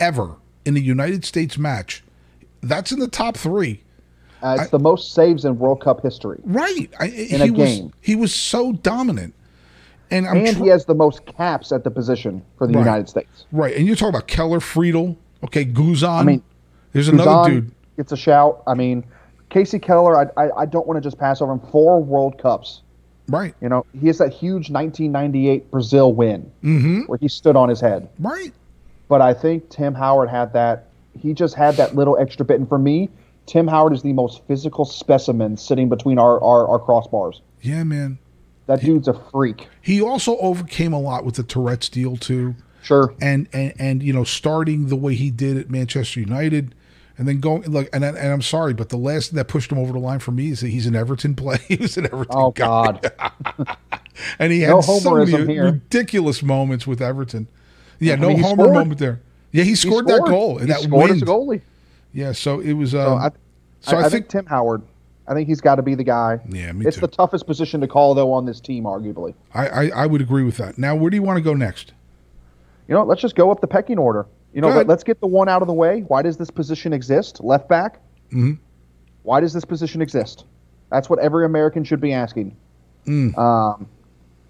ever in a United States match, that's in the top three. Uh, it's the most saves in World Cup history. Right. I, In he a was, game. He was so dominant. And I'm And tr- he has the most caps at the position for the Right. United States. right. And you're talking about Keller, Friedel, okay, Guzan. I mean, there's another dude. It's a shout. I mean, Casey Keller, I, I, I don't want to just pass over him. Four World Cups. Right. You know, he has that huge 1998 Brazil win Mm-hmm. where he stood on his head. Right. But I think Tim Howard had that. He just had that little extra bit. And for me, Tim Howard is the most physical specimen sitting between our, our, our crossbars. Yeah, man. That dude's a freak. He also overcame a lot with the Tourette's deal too. Sure. and and and you know starting the way he did at Manchester United, and then going look, and I- and I'm sorry, but the last thing that pushed him over the line for me is that he's an Everton play. he was an Everton Oh, guy, God. and he had so many here. ridiculous moments with Everton. Yeah, I no mean, homer scored. moment there. Yeah, he He scored, that goal and he that scored wind. as a goalie. Yeah, so it was. Um, So I, so I, I think, think Tim Howard. I think he's got to be the guy. Yeah, me it's too. the toughest position to call though on this team, arguably. I, I I would agree with that. Now, where do you want to go next? You know, let's just go up the pecking order. You know, let, us get the one out of the way. Why does this position exist? Left back. Mhm. Why does this position exist? That's what every American should be asking. Mm. Um,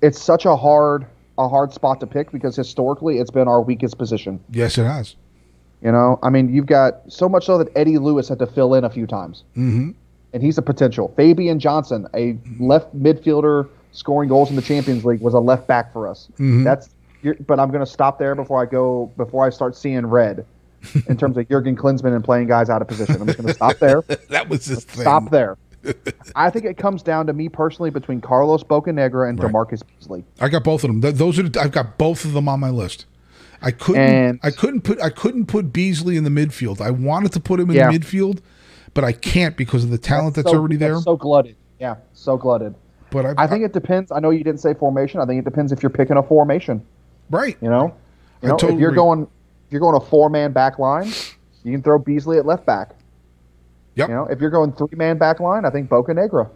it's such a hard a hard spot to pick because historically it's been our weakest position. Yes, it has. You know, I mean, you've got so much so that Eddie Lewis had to fill in a few times, hmm and he's a potential. Fabian Johnson, a left midfielder scoring goals in the Champions League, was a left back for us. Mhm. That's, but I'm going to stop there before I go before I start seeing red, in terms of Jurgen Klinsmann and playing guys out of position. I'm just going to stop there. That was his thing. Stop there. I think it comes down to me personally between Carlos Bocanegra and Right. DaMarcus Beasley. I got both of them. Th- those are I've got both of them on my list. I couldn't And- I couldn't put I couldn't put Beasley in the midfield. I wanted to put him in Yeah. the midfield, but I can't because of the talent that's, so, already there. that's so glutted. Yeah, so glutted. but I, I think it depends. I know you didn't say formation. I think it depends if you're picking a formation. Right. You know, you know totally if you're agree. going if you're going a four man back line, you can throw Beasley at left back. Yep. You know, if you're going three man back line, I think Bocanegra.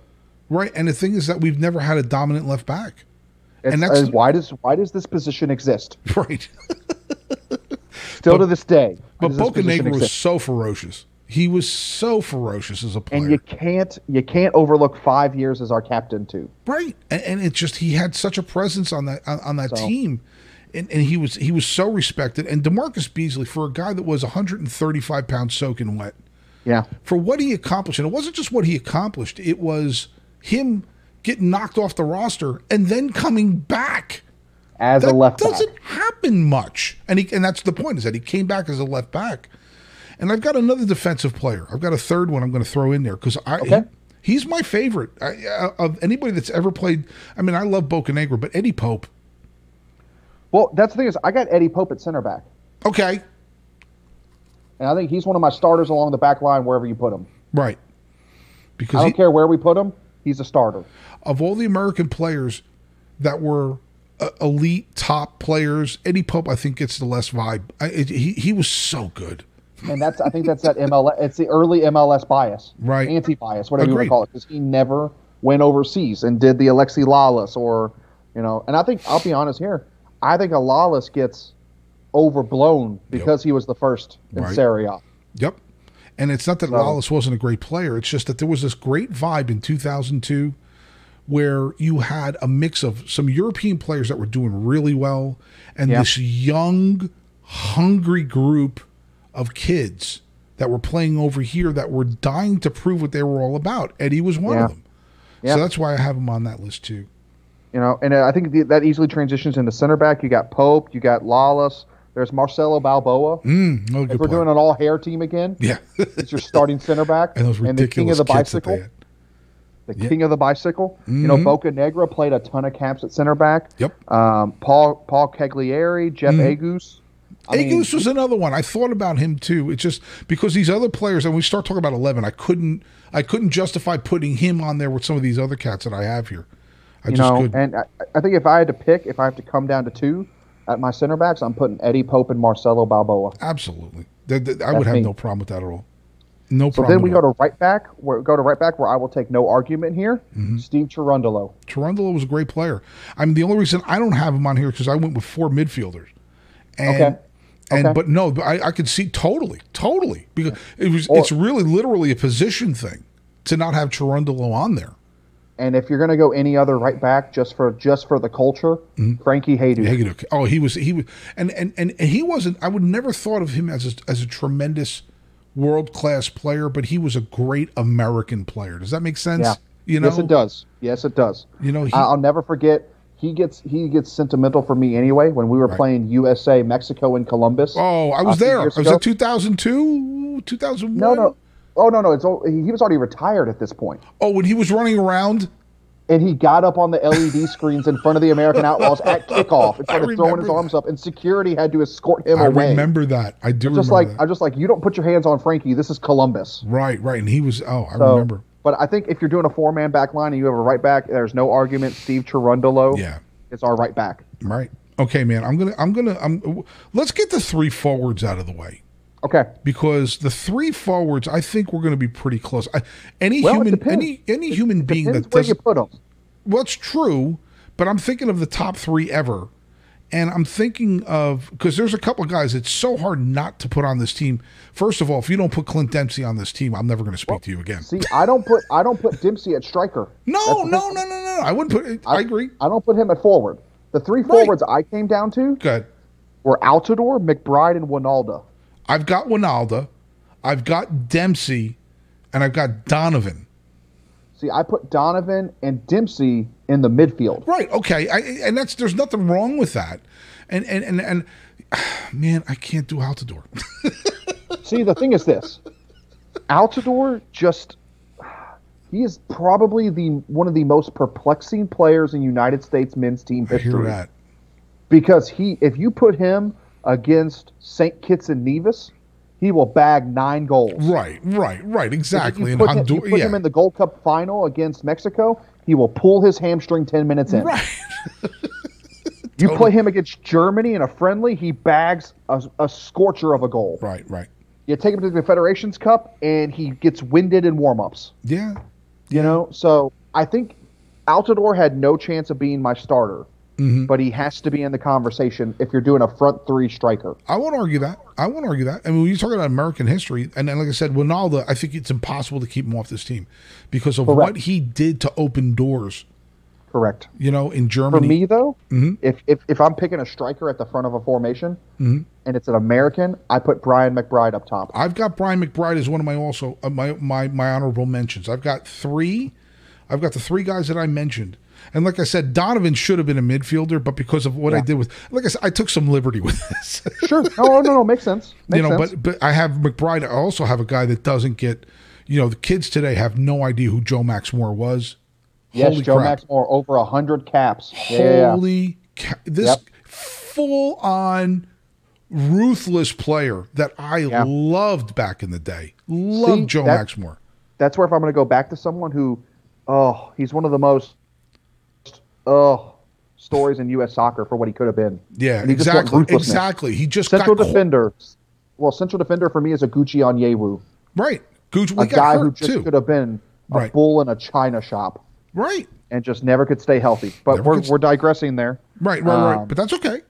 Right. And the thing is that we've never had a dominant left back. It's, And that's- uh, why does why does this position exist? Right. Still But- to this day. But Bocanegra was so ferocious. He was so ferocious as a player. and you can't you can't overlook five years as our captain too. Right, and, and it just he had such a presence on that on, on that So- team, and, and he was he was so respected. And DaMarcus Beasley, for a guy that was 135 pounds soaking wet, Yeah, for what he accomplished, and it wasn't just what he accomplished; it was him getting knocked off the roster and then coming back. as That a left back. doesn't happen much, and he and that's the point is that he came back as a left back. And I've got another defensive player. I've got a third one I'm going to throw in there because I Okay. he- he's my favorite I, uh, of anybody that's ever played. I mean, I love Bocanegra, but Eddie Pope. Well, that's the thing is, I got Eddie Pope at center back, Okay, and I think he's one of my starters along the back line wherever you put him. right. because I don't he- care where we put him. He's a starter. of all the American players that were uh, elite top players, Eddie Pope I think gets the less vibe. I, it, he he was so good. And that's I think that's that MLS. It's the early MLS bias, Right. Anti-bias, whatever you want to call it, because he never went overseas and did the Alexi Lalas or, you know. And I think I'll be honest here. I think a Lalas gets overblown because he was the first in Right. Serie A. Yep. And it's not that So- Lalas wasn't a great player. It's just that there was this great vibe in 2002 where you had a mix of some European players that were doing really well and Yeah. this young, hungry group of kids that were playing over here that were dying to prove what they were all about. Eddie was one Yeah. of them. Yeah. So that's why I have him on that list too. You know, and I think the, that easily transitions into center back. You got Pope, you got Lalas. There's Marcelo Balboa. Mm, oh, if we're player. doing an all hair team again, yeah. it's your starting center back and those the king of the kits that they bicycle. the Yeah. king of the bicycle. You know, Mhm. Bocanegra played a ton of caps at center back. Yep. Um, Paul Paul Caligiuri, Jeff Mhm. Agoos. I mean, Agoos was another one. I thought about him too. It's just because these other players, and we start talking about eleven, I couldn't, I couldn't justify putting him on there with some of these other cats that I have here. I you just know, couldn't. and I, I think if I had to pick, if I have to come down to two at my center backs, I'm putting Eddie Pope and Marcelo Balboa. Absolutely, Th- th- I would have me. no problem with that at all. No So problem. So then we go to right back. Where go to right back where I will take no argument here. Mm-hmm. Steve Cherundolo. Toronto was a great player. I mean, the only reason I don't have him on here because I went with four midfielders. And, Okay. And Okay. but no, but I, I could see totally, totally because it was. Or- it's really literally a position thing to not have Cherundolo on there. And if you're going to go any other right back just for just for the culture, Mm-hmm. Frankie Hejduk. Hejduk. Oh, he was he was and, and and and he wasn't. I would never thought of him as a, as a tremendous world class player, but he was a great American player. Does that make sense? Yeah. You know. yes, it does. Yes, it does. You know. He, I'll never forget. He gets he gets sentimental for me anyway. When we were Right. playing USA Mexico in Columbus. oh, I was there. I was ago. at 2002, 2001. no, no, oh no, no. It's he was already retired at this point, Oh, when he was running around. and he got up on the LED screens in front of the American Outlaws at kickoff and started throwing his arms up, and security had to escort him I away. I remember that. I do just remember like that. I'm just like you don't put your hands on Frankie. This is Columbus. right, right, and he was. Oh, I So, remember. But I think if you're doing a four man back line and you have a right back, there's no argument. Steve Cherundolo Yeah. is our right back. Right. Okay, man. I'm gonna. I'm gonna. I'm. Let's get the three forwards out of the way. Okay. because the three forwards, I think we're going to be pretty close. I, any Well, human, any any human being that where you put them. well, it's true, but I'm thinking of the top three ever, and I'm thinking of because there's a couple of guys. It's so hard not to put on this team. First of all, if you don't put Clint Dempsey on this team, I'm never going to speak to you again. See, I don't put I don't put Dempsey at striker. No, no, no, no, no. I wouldn't put. I, agree. I don't put him at forward. The three forwards I came down to Good. were Altidore, McBride, and Wynalda. I've got Wynalda, I've got Dempsey, and I've got Donovan. See, I put Donovan and Dempsey in the midfield. Right. Okay. I, and that's there's nothing wrong with that. And and and and man, I can't do Altidore. See, the thing is this: Altidore just he is probably the one of the most perplexing players in United States men's team I history. hear that. because he if you put him against St. Kitts and Nevis, he will bag nine goals. Right. Right. Right. Exactly. And put, him, you put Yeah. him in the Gold Cup final against Mexico, he will pull his hamstring ten minutes in. right. You play him against Germany in a friendly, he bags a, a scorcher of a goal. Right. Right. You take him to the Federations Cup, and he gets winded in warm-ups. Yeah. You know, so I think Altidore had no chance of being my starter, Mm-hmm. but he has to be in the conversation if you're doing a front three striker. I won't argue that. I won't argue that. I mean, when you talk about American history, and then, like I said, Ronaldo, I think it's impossible to keep him off this team because of Correct. what he did to open doors. Correct. You know, in Germany. For me, though, Mm-hmm. if, if if I'm picking a striker at the front of a formation, and it's an American, I put Brian McBride up top. I've got Brian McBride as one of my also uh, my my my honorable mentions. I've got three. I've got the three guys that I mentioned. And like I said, Donovan should have been a midfielder, but because of what I did with, like I said, I took some liberty with this. Sure. No, no, no. Makes sense. Makes you know, sense. but but I have McBride. I also have a guy that doesn't get. You know, the kids today have no idea who Joe Max Moore was. yes, Holy Joe crap. Max Moore over a hundred caps. Yeah, yeah, yeah. Holy, ca- this Yep. full on ruthless player that I Yeah. loved back in the day. Loved See, Joe Max Moore. that's where if I'm going to go back to someone who, oh, he's one of the most, oh, stories in U.S. soccer for what he could have been. Yeah, And he just went exactly. Exactly. He just Central defender. Well, central defender for me is a Gucci Onyewu, Right. Gucci. a guy who just too. could have been a Right. bull in a china shop Right. and just never could stay healthy. But Never we're, we're digressing there. Right. Right. right. Um, But that's okay.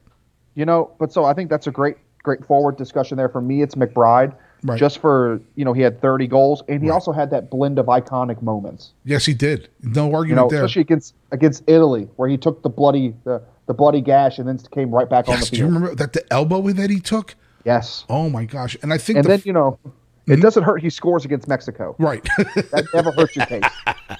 You know, but so I think that's a great, great forward discussion there. For me, it's McBride. Right. Just for you know, he had 30 goals, and he Right. also had that blend of iconic moments. Yes, he did. No You argument know, there. especially against against Italy, where he took the bloody the, the bloody gash and then came right back on the Yes. Do you remember that the elbow that he took? Yes, Oh my gosh! And I think and the then you know, it mm-hmm. doesn't hurt. He scores against Mexico. right. That never hurts your case.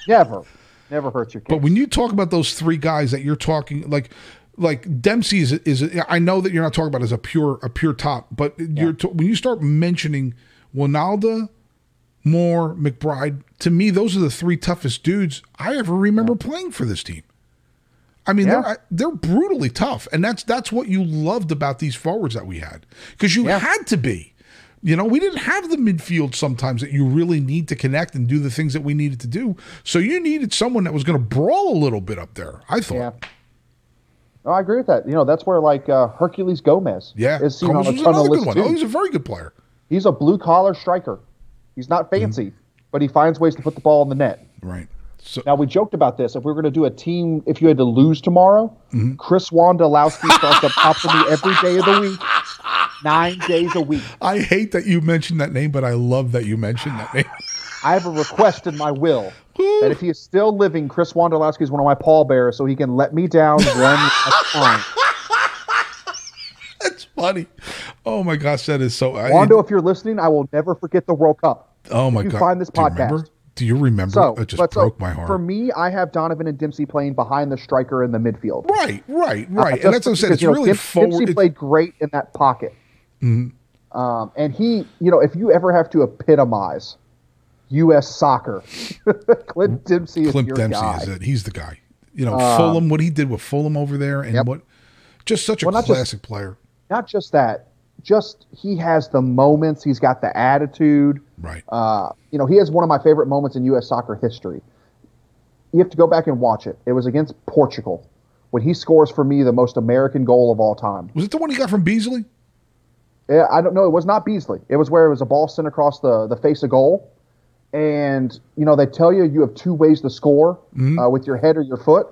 Never, never hurts your case. But when you talk about those three guys that you're talking like like Dempsey is is I know that you're not talking about as a pure a pure top, but you're when you start mentioning Wynalda, Moore, McBride, to me those are the three toughest dudes I ever remember playing for this team. I mean, Yeah. they're they're brutally tough, and that's that's what you loved about these forwards that we had because you Yeah. had to be. You know, we didn't have the midfield sometimes that you really need to connect and do the things that we needed to do. So you needed someone that was going to brawl a little bit up there. I thought. yeah. No, I agree with that. You know, that's where like uh, Herculez Gomez Yeah, is seen Combs on a ton of lists one. too. Oh, he's a very good player. He's a blue collar striker. He's not fancy, but he finds ways to put the ball in the net. Right. So Now we joked about this. If we were going to do a team, if you had to lose tomorrow, Mm-hmm. Chris Wondolowski starts up top for me every day of the week, nine days a week. I hate that you mentioned that name, but I love that you mentioned that name. I have a request in my will that if he is still living, Chris Wondolowski is one of my pallbearers, so he can let me down one last time. That's funny. Oh my gosh, that is so. I, Wondo, if you're listening, I will never forget the World Cup. oh my you god. find this Do you remember? podcast. Do you remember? So, it just but so, broke my heart. For me, I have Donovan and Dempsey playing behind the striker in the midfield. right, right, Uh, right. just and that's what I said. It's know, really Dem- forward. Dempsey played great in that pocket. Mm-hmm. Um, and he, you know, if you ever have to epitomize U.S. soccer, Clint Dempsey is. Clint Dempsey guy. is it. He's the guy. You know, Fulham, what he did with Fulham over there, and Yep. what just such a Well, not just- classic player. Not just that, just he has the moments. He's got the attitude. Right. Uh, you know, he has one of my favorite moments in U.S. soccer history. You have to go back and watch it. It was against Portugal when he scores for me the most American goal of all time. was it the one he got from Beasley? Yeah, I don't know. It was not Beasley. It was where it was a ball sent across the, the face of goal. And, you know, they tell you you have two ways to score Mm-hmm. uh, with your head or your foot.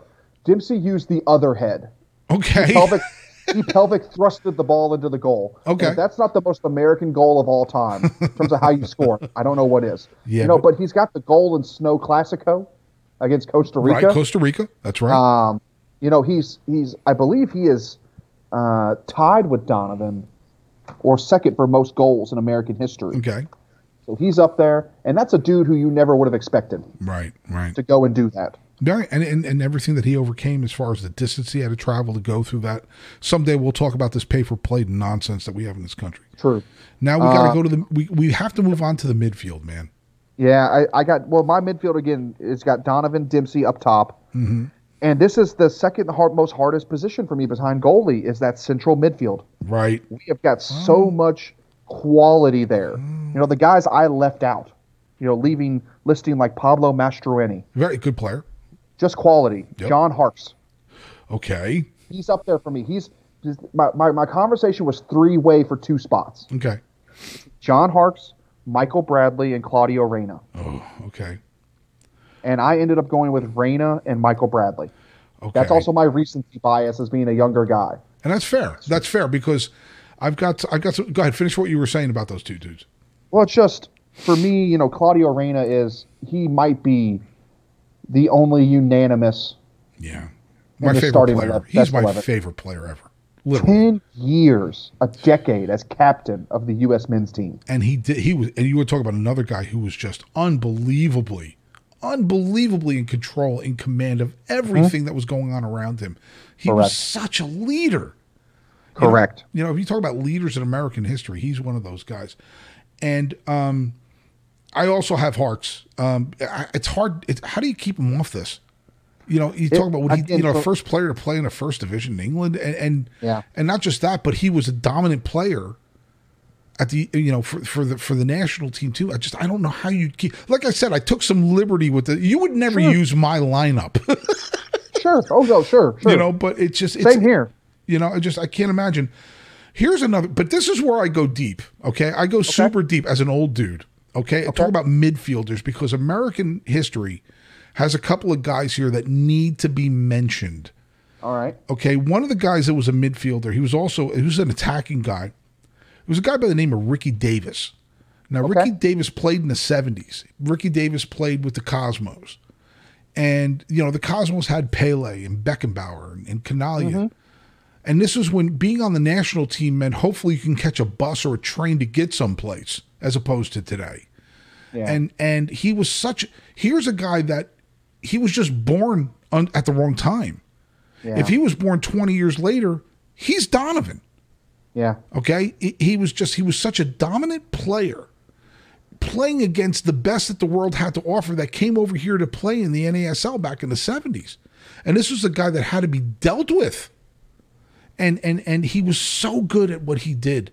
Dempsey used the other head. Okay. Pelvic, he pelvic thrusted the ball into the goal. And Okay. if that's not the most American goal of all time in terms of how you score. I don't know what is. Yeah, you know, but- but, he's got the goal in Snow Clasico against Costa Rica. Right, Costa Rica. That's right. Um, you know, he's he's I believe he is uh, tied with Donovan or second for most goals in American history. okay. So he's up there, and that's a dude who you never would have expected Right, right. to go and do that. Right, and, and and everything that he overcame as far as the distance he had to travel to go through that. Someday we'll talk about this pay for play nonsense that we have in this country. True. Now we got to Uh, go to the we, we have to move on to the midfield, man. Yeah, I, I got well. My midfield again has got Donovan Dempsey up top, Mm-hmm. and this is the second hard, most hardest position for me behind goalie is that central midfield. Right. We have got so much quality there. Mm. You know, the guys I left out. You know, leaving listing like Pablo Mastroeni, Very good player. just quality. Yep. John Harkes. Okay. he's up there for me. He's just, my, my my conversation was three way for two spots: Okay. John Harkes, Michael Bradley, and Claudio Reyna. Oh, okay. And I ended up going with Reyna and Michael Bradley. Okay. That's also my recency bias as being a younger guy. and that's fair. That's fair because I've got I've got some, go ahead finish what you were saying about those two dudes. Well, it's just for me, you know, Claudio Reyna is he might be the only unanimous Yeah. My favorite starting player. 11, He's my 11. favorite player ever. Literally. ten years, a decade as captain of the U.S. men's team. and he did he was and you were talking about another guy who was just unbelievably unbelievably in control in command of everything mm-hmm. that was going on around him he was such a leader Correct. you know if you talk about leaders in american history he's one of those guys and um i also have Harkes um I, it's hard it's, how do you keep him off this you know you talk about what he again, you know first player to play in a first division in england and and, Yeah. and not just that but he was a dominant player at the you know for, for the for the national team too. I just I don't know how you keep. Like I said, I took some liberty with it. You would never Sure. use my lineup, Sure. Oh no, sure, sure. you know. But it's just it's, Same here. You know, I just I can't imagine. Here's another, but this is where I go deep. Okay, I go super deep as an old dude. Okay, I talk about midfielders because American history has a couple of guys here that need to be mentioned. All right. Okay, one of the guys that was a midfielder, he was also he was an attacking guy. It was a guy by the name of Ricky Davis. Now, Okay. Ricky Davis played in the '70s. Ricky Davis played with the Cosmos, and you know the Cosmos had Pele and Beckenbauer and, and Chinaglia. Mm-hmm. And this was when being on the national team meant hopefully you can catch a bus or a train to get someplace, as opposed to today. Yeah. And and he was such. Here's a guy that he was just born on, at the wrong time. yeah. If he was born 20 years later, he's Donovan. yeah. Okay, he, he was just he was such a dominant player, playing against the best that the world had to offer. That came over here to play in the NASL back in the 70s, and this was a guy that had to be dealt with. And and and he was so good at what he did.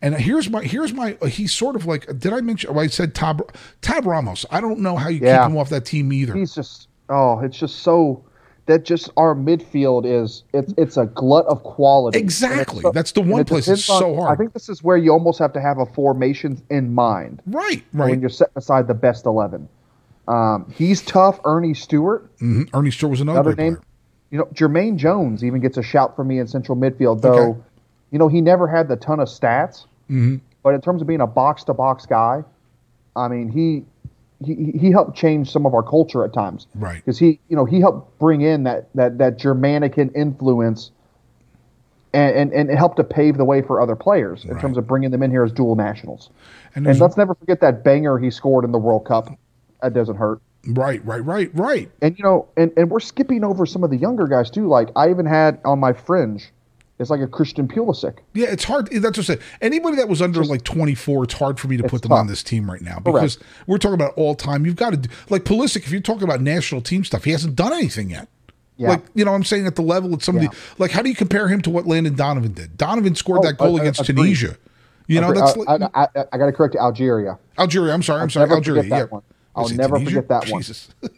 And here's my here's my he's sort of like did I mention? Oh, I said Tab Tab Ramos. I don't know how you Yeah. keep him off that team either. He's just oh, it's just so that just our midfield is it's it's a glut of quality. Exactly. so- That's the one place it's depends so hard. I think this is where you almost have to have a formation in mind right, when you're setting aside the best eleven. Um, he's tough. Earnie Stewart, Mhm. Earnie Stewart was another, another name. player. You know, Jermaine Jones even gets a shout for me in central midfield, though. Okay. You know, he never had the ton of stats, Mm-hmm. but in terms of being a box to box guy, I mean, he he he helped change some of our culture at times. Right. Because he, you know, he helped bring in that that that Germanican influence, and and, and it helped to pave the way for other players in Right. terms of bringing them in here as dual nationals. And, And let's never forget that banger he scored in the World Cup. That doesn't hurt. Right, right, right, right. And you know, and, and we're skipping over some of the younger guys too. Like I even had on my fringe, it's like a Christian Pulisic. Yeah, it's hard. That's what I said. Anybody that was under like 24, it's hard for me to put them on this team right now because we're talking about all time. You've got to do, like Pulisic. If you're talking about national team stuff, he hasn't done anything yet. Yeah. Like you know, what I'm saying at the level that somebody Yeah. like, how do you compare him to what Landon Donovan did? Donovan scored Oh, that goal against. Tunisia. You know, that's I, like, I, I, I got to correct you, Algeria. Algeria. I'm sorry. I'm I'll sorry. Algeria. yeah. one. I'll never Tunisia? forget that one. Jesus. but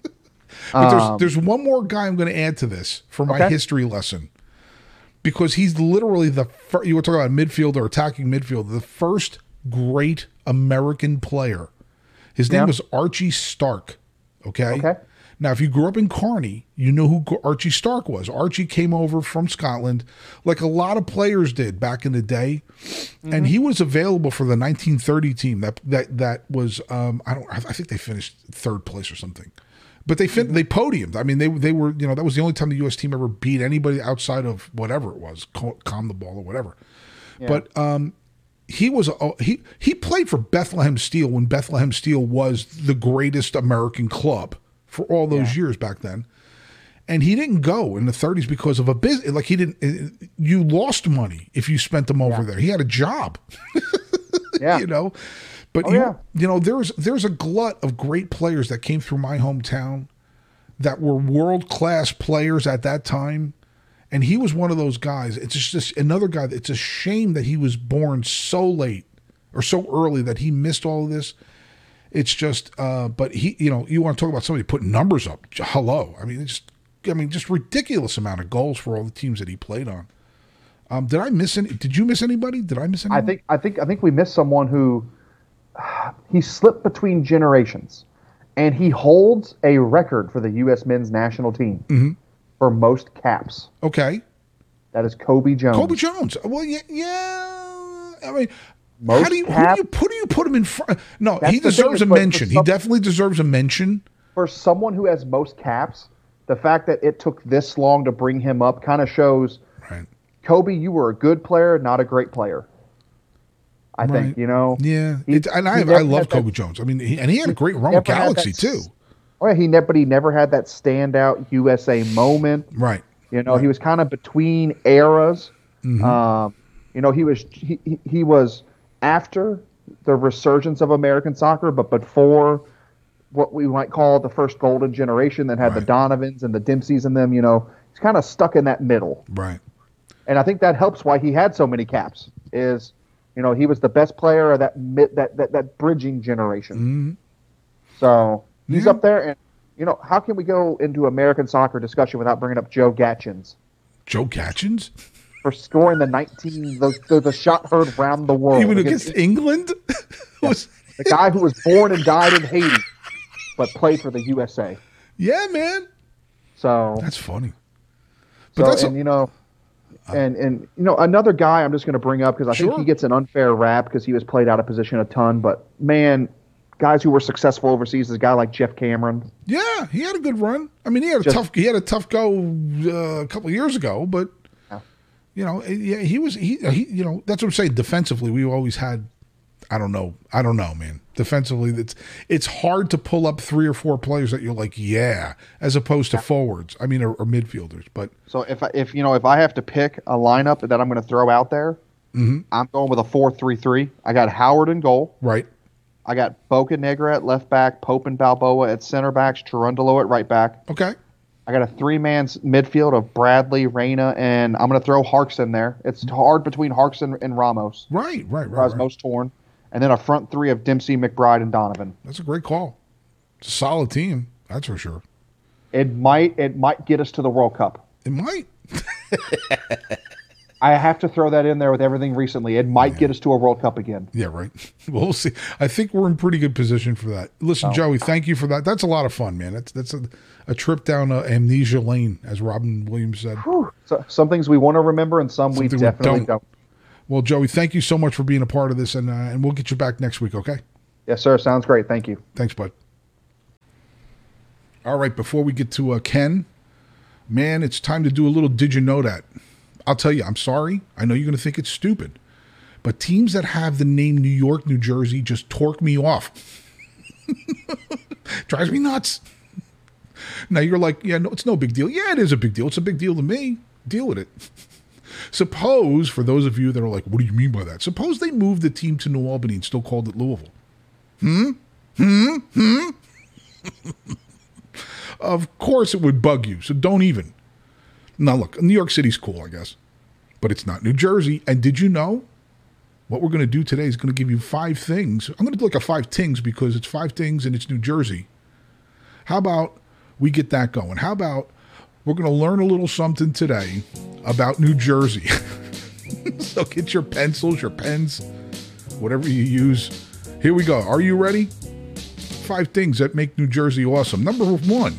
there's Um, there's one more guy I'm going to add to this for my Okay. history lesson because he's literally the fir- you were talking about midfield or attacking midfield, the first great American player. His name Yeah. was Archie Stark. Okay. Okay. Now, if you grew up in Kearny, you know who Archie Stark was. Archie came over from Scotland, like a lot of players did back in the day, and he was available for the 1930 team. That that that was um, I don't I think they finished third place or something, but they fin- they podiumed. I mean they they were you know that was the only time the U.S. team ever beat anybody outside of whatever it was, calm the ball or whatever. But um, he was a, he he played for Bethlehem Steel when Bethlehem Steel was the greatest American club for all those years back then. And he didn't go in the 30s because of a business. Like he didn't. You lost money if you spent them over there. He had a job, Yeah. you know. But Oh, you, yeah. you know, there's there's a glut of great players that came through my hometown that were world class players at that time. And he was one of those guys. It's just this, another guy. It's a shame that he was born so late or so early that he missed all of this. It's just, uh, but he, you know, you want to talk about somebody putting numbers up. Hello, I mean, it's, I mean, just ridiculous amount of goals for all the teams that he played on. Um, did I miss any? Did you miss anybody? Did I miss I think I think I think we missed someone who he slipped between generations, and he holds a record for the U.S. men's national team Mm-hmm. for most caps. Okay, That is Cobi Jones. Cobi Jones. Well, yeah, yeah. I mean, Most how do you who do you put do you put him in front? No, he deserves a mention. He definitely deserves a mention. for someone who has most caps, the fact that it took this long to bring him up kind of shows Right. Cobi, you were a good player, not a great player. I Right. think you know. Yeah, He- it, and I I love had that- Cobi Jones. I mean, he, and he had a great run with Galaxy that too. s- Oh, yeah, he never, but he never had that standout USA moment. Right. You know, he was kind of between eras. Mm-hmm. Um, you know, he was he, he- he was after the resurgence of American soccer, but before what we might call the first golden generation that had the Donovans and the Dempseys in them. You know, he's kind of stuck in that middle, Right. and I think that helps why he had so many caps. Is You know, he was the best player of that mid, that, that that bridging generation. So he's Mm-hmm. Yeah. up there, and you know, how can we go into American soccer discussion without bringing up Joe Gaetjens Joe Catchins? For scoring the 19 the, the, the shot heard round the world Even against England? Was- the guy who was born and died in Haiti, but played for the USA. yeah, man. So That's funny. So, But that's a- you know, and and you know another guy I'm just going to bring up because I Sure. think he gets an unfair rap because he was played out of position a ton. But man, guys who were successful overseas, is a guy like Geoff Cameron. Yeah, he had a good run. I mean, he had a Just- tough he had a tough go uh, a couple years ago, but Yeah. You know, yeah, he was he, he you know, that's what I'm saying defensively, we always had I don't know. I don't know, man. Defensively, it's it's hard to pull up three or four players that you're like, yeah, as opposed to forwards. I mean, or, or midfielders. But So if I, if you know if I have to pick a lineup that I'm going to throw out there, Mm-hmm. I'm going with a four-three-three. I got Howard in goal. right, I got Bocanegra at left back, Pope and Balboa at center backs, Cherundolo at right back. okay, I got a three-man midfield of Bradley, Reyna, and I'm going to throw Harkes in there. It's mm-hmm. hard between Harkes and, and Ramos. right, right, right. Raz right. most torn, and then a front three of Dempsey, McBride, and Donovan. That's a great call. It's a solid team, that's for sure. It might it might get us to the World Cup. It might. I have to throw that in there with everything recently. It might get us to a World Cup again. Yeah, right. Well, we'll see. I think we're in pretty good position for that. Oh. Listen, Joey, thank you for that. That's a lot of fun, man. That's that's a, a trip down uh, amnesia lane, as Robin Williams said. So, some things we want to remember, and some we Something we definitely don't. don't. Well, Joey, thank you so much for being a part of this, and uh, and we'll get you back next week. Okay. Yes, sir. Sounds great. Thank you. Thanks, bud. All right, before we get to uh, Ken, man, it's time to do a little did you know that? I'll tell you, I'm sorry. I know you're going to think it's stupid, but teams that have the name New York, New Jersey just torque me off. Drives me nuts. Now you're like, yeah, no, it's no big deal. Yeah, it is a big deal. It's a big deal to me. Deal with it. Suppose, for those of you that are like, what do you mean by that? Suppose they moved the team to New Albany and still called it Louisville. Hmm? Hmm? Hmm? of course, it would bug you. So don't even. Now, look, New York City's cool, I guess, but it's not New Jersey. And did you know what we're going to do today is going to give you five things? I'm going to do like a five things because it's five things and it's New Jersey. How about we get that going? How about we're going to learn a little something today about New Jersey? so get your pencils, your pens, whatever you use. Here we go. Are you ready? five things that make New Jersey awesome. Number one,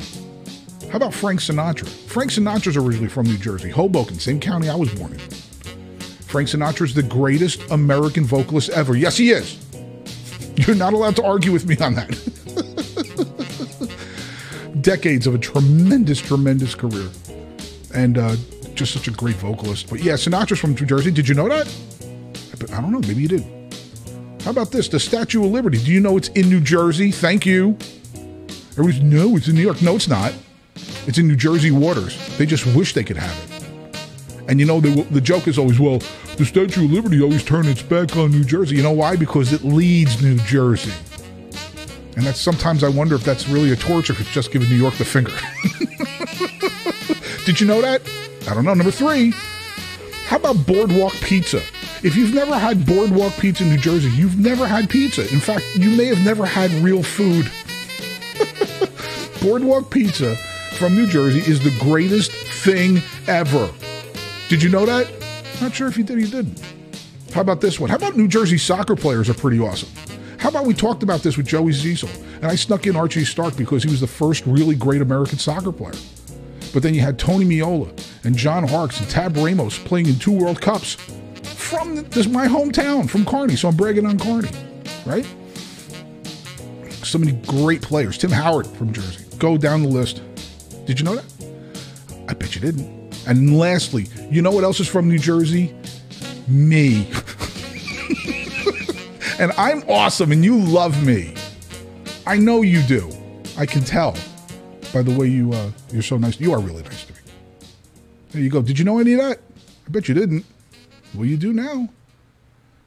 how about Frank Sinatra? Frank Sinatra's originally from New Jersey, Hoboken, same county I was born in. Frank Sinatra's the greatest American vocalist ever. Yes, he is. You're not allowed to argue with me on that. Decades of a tremendous, tremendous career. And uh, just such a great vocalist. But yeah, Sinatra's from New Jersey. Did you know that? I don't know. Maybe you did. How about this? The Statue of Liberty. Do you know it's in New Jersey? Thank you. Everybody's, no, it's in New York. No, it's not. It's in New Jersey waters. They just wish they could have it. And you know, the, the joke is always, well, the Statue of Liberty always turns its back on New Jersey. You know why? Because it leads New Jersey. And that's sometimes I wonder if that's really a torch or if it's just giving New York the finger. Did you know that? I don't know. Number three, how about Boardwalk Pizza? If you've never had Boardwalk Pizza in New Jersey, you've never had pizza. In fact, you may have never had real food. Boardwalk Pizza from New Jersey is the greatest thing ever. Did you know that? Not sure if you did or you didn't. How about this one? How about New Jersey soccer players are pretty awesome? How about we talked about this with Joey Ziesel, and I snuck in Archie Stark because he was the first really great American soccer player. But then you had Tony Meola and John Harkes and Tab Ramos playing in two World Cups from this my hometown, from Kearny. So I'm bragging on Kearny, right? So many great players. Tim Howard from Jersey. Go down the list. Did you know that? I bet you didn't. And lastly, you know what else is from New Jersey? Me. And I'm awesome and you love me. I know you do. I can tell by the way you uh, you're so nice. You are really nice to me. There you go. Did you know any of that? I bet you didn't. Well, you do now.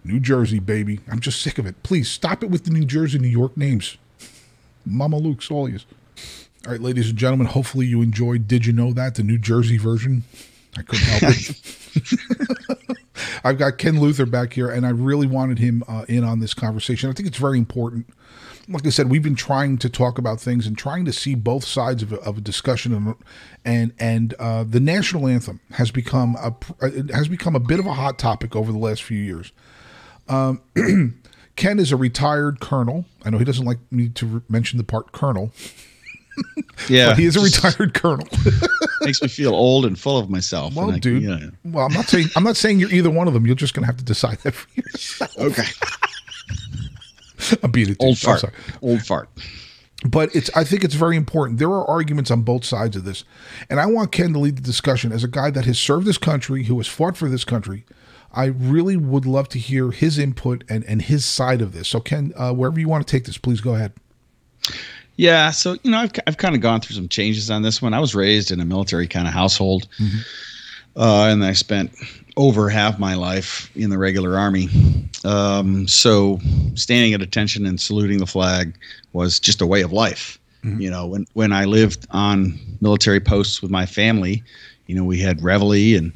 New Jersey, baby. I'm just sick of it. Please stop it with the New Jersey, New York names. Mama Luke's all yous. All right, ladies and gentlemen, hopefully you enjoyed Did You Know That, the New Jersey version. I couldn't help it. I've got Ken Luther back here, and I really wanted him uh, in on this conversation. I think it's very important. Like I said, we've been trying to talk about things and trying to see both sides of a, of a discussion, and and and uh, the national anthem has become a has become a bit of a hot topic over the last few years. Um, Ken is a retired colonel. I know he doesn't like me to re- mention the part colonel, Yeah, but he is a retired colonel. makes me feel old and full of myself. well, I- dude. yeah. Well, I'm not saying I'm not saying you're either one of them. You're just gonna have to decide that for yourself. Okay. I beat it. dude. Old fart. Old fart. but it's I think it's very important. There are arguments on both sides of this, and I want Ken to lead the discussion as a guy that has served this country, who has fought for this country. I really would love to hear his input and and his side of this. So Ken, uh, wherever you want to take this, please go ahead. Yeah, so you know, I've I've kind of gone through some changes on this one. I was raised in a military kind of household, uh, and I spent over half my life in the regular army. Um, so standing at attention and saluting the flag was just a way of life. You know, when when I lived on military posts with my family, you know, we had reveille and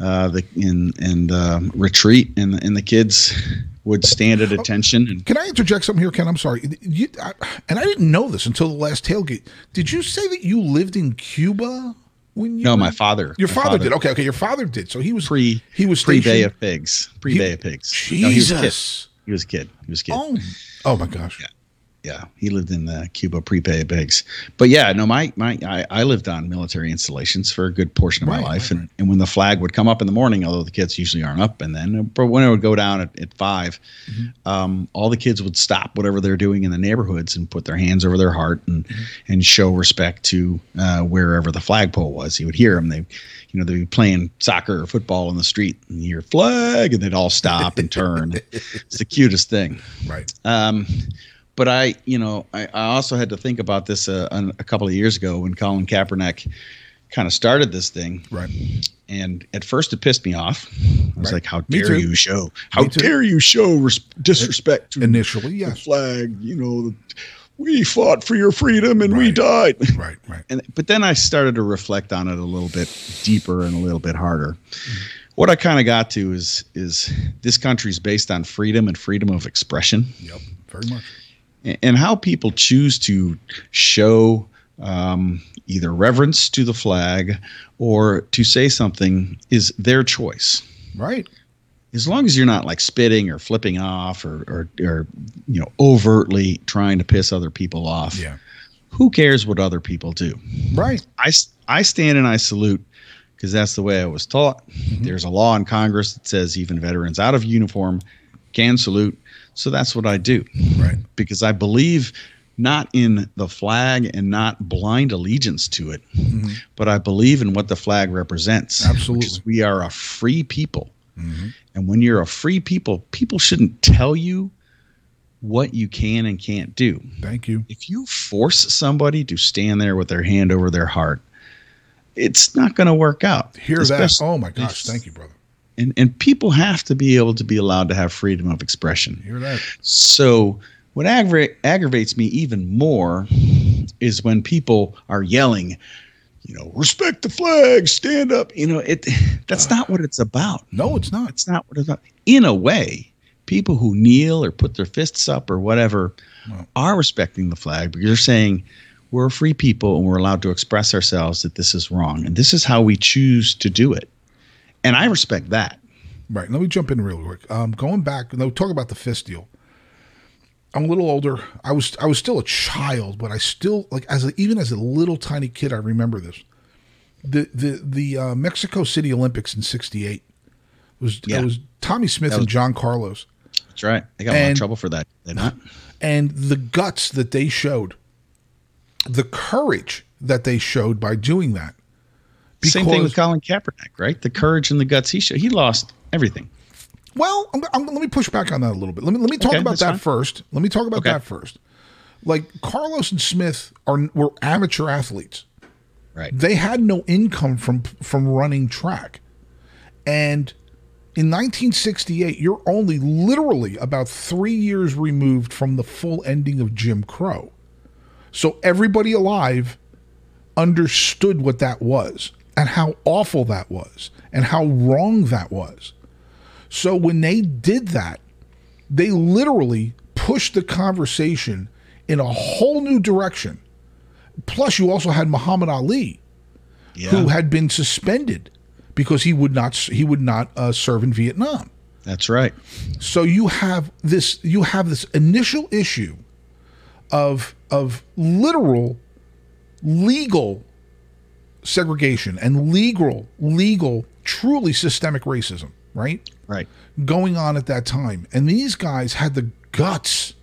uh, the in and um, retreat, and and the kids would stand at oh, attention and Can I interject something here, Ken? I'm sorry, you, I, and I didn't know this until the last tailgate. Did you say that you lived in Cuba when you? no, were- my father. Your my father, did. Okay, okay. Your father did. So he was pre He was pre Bay of Pigs. Pre Bay of Pigs. No, he was. Jesus. He was a kid. He was a kid. oh, oh my gosh. Yeah. Yeah, he lived in uh, Cuba pre Bay of Pigs. But yeah, no, my my I, I lived on military installations for a good portion of Right, my life, right, and and when the flag would come up in the morning, although the kids usually aren't up, and then but when it would go down at, at 5 Mm-hmm. um, all the kids would stop whatever they're doing in the neighborhoods and put their hands over their heart and Mm-hmm. and show respect to uh, wherever the flagpole was. You would hear them. They, you know, they'd be playing soccer or football in the street, and you hear flag, and they'd all stop and turn. it's the cutest thing. Right. Um, but I, you know, I, I also had to think about this uh, a couple of years ago when Colin Kaepernick kind of started this thing. Right. And at first, it pissed me off. I was Right. like, "How dare you show? How dare you show res- disrespect to Initially, the flag? You know, the, we fought for your freedom and we died." Right. Right. and but then I started to reflect on it a little bit deeper and a little bit harder. What I kind of got to is is this country is based on freedom and freedom of expression Yep. Very much. And how people choose to show um, either reverence to the flag or to say something is their choice. Right. As long as you're not like spitting or flipping off or, or, or you know overtly trying to piss other people off, Yeah. who cares what other people do? Right. I, I stand and I salute because that's the way I was taught. There's a law in Congress that says even veterans out of uniform can salute. So that's what I do Right. because I believe not in the flag and not blind allegiance to it, mm-hmm. but I believe in what the flag represents. Absolutely. We are a free people. Mm-hmm. And when you're a free people, people shouldn't tell you what you can and can't do. Thank you. If you force somebody to stand there with their hand over their heart, it's not going to work out. Hear that? Oh my gosh. Thank you, brother. And, and people have to be able to be allowed to have freedom of expression. Hear that? So what aggra- aggravates me even more is when people are yelling, you know, respect the flag, stand up. You know, it that's not what it's about. No, it's not. That's not what it's about. In a way, people who kneel or put their fists up or whatever Well- are respecting the flag because they're saying we're free people and we're allowed to express ourselves that this is wrong and this is how we choose to do it. And I respect that. Right. Let me jump in real quick. Um, going back, no, talk about the fist deal. I'm a little older. I was I was still a child, but I still like as a, even as a little tiny kid, I remember this. The the the uh, Mexico City Olympics in '68 was Yeah. it was Tommie Smith That and John Carlos, That's right. I got a lot of trouble for that. Did not? and the guts that they showed, the courage that they showed by doing that. Same thing with Colin Kaepernick, right? The courage and the guts he showed. He lost everything. Well, I'm, I'm, let me push back on that a little bit. Let me let me talk Okay, about that fine. first. Let me talk about Okay. that first. Like Carlos and Smith are were amateur athletes. Right. They had no income from from running track, and in 1968, you're only literally about three years removed from the full ending of Jim Crow. So everybody alive understood what that was and how awful that was and how wrong that was. So when they did that, they literally pushed the conversation in a whole new direction. Plus, you also had Muhammad Ali, Yeah, who had been suspended because he would not he would not uh, serve in Vietnam. that's right. So you have this you have this initial issue of of literal legal segregation and legal legal truly systemic racism, right? Right. Going on at that time. And these guys had the guts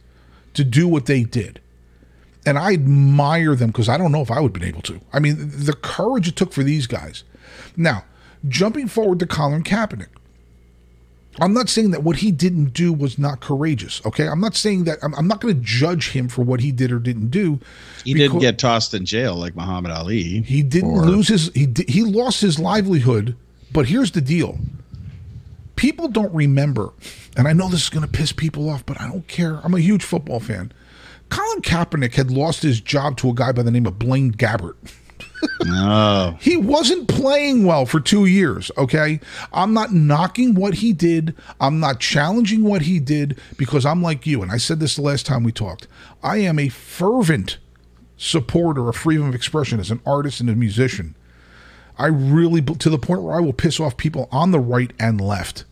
to do what they did. And I admire them because I don't know if I would have been able to. I mean, the courage it took for these guys. Now, jumping forward to Colin Kaepernick. I'm not saying that what he didn't do was not courageous. Okay, I'm not saying that. I'm, I'm not going to judge him for what he did or didn't do. He didn't get tossed in jail like Muhammad Ali. He didn't or- lose his. He he lost his livelihood. But here's the deal: people don't remember, and I know this is going to piss people off, but I don't care. I'm a huge football fan. Colin Kaepernick had lost his job to a guy by the name of Blaine Gabbert. Oh, He wasn't playing well for two years, okay? I'm not knocking what he did. I'm not challenging what he did because I'm like you. And I said this the last time we talked. I am a fervent supporter of freedom of expression as an artist and a musician. I really, to the point where I will piss off people on the right and left.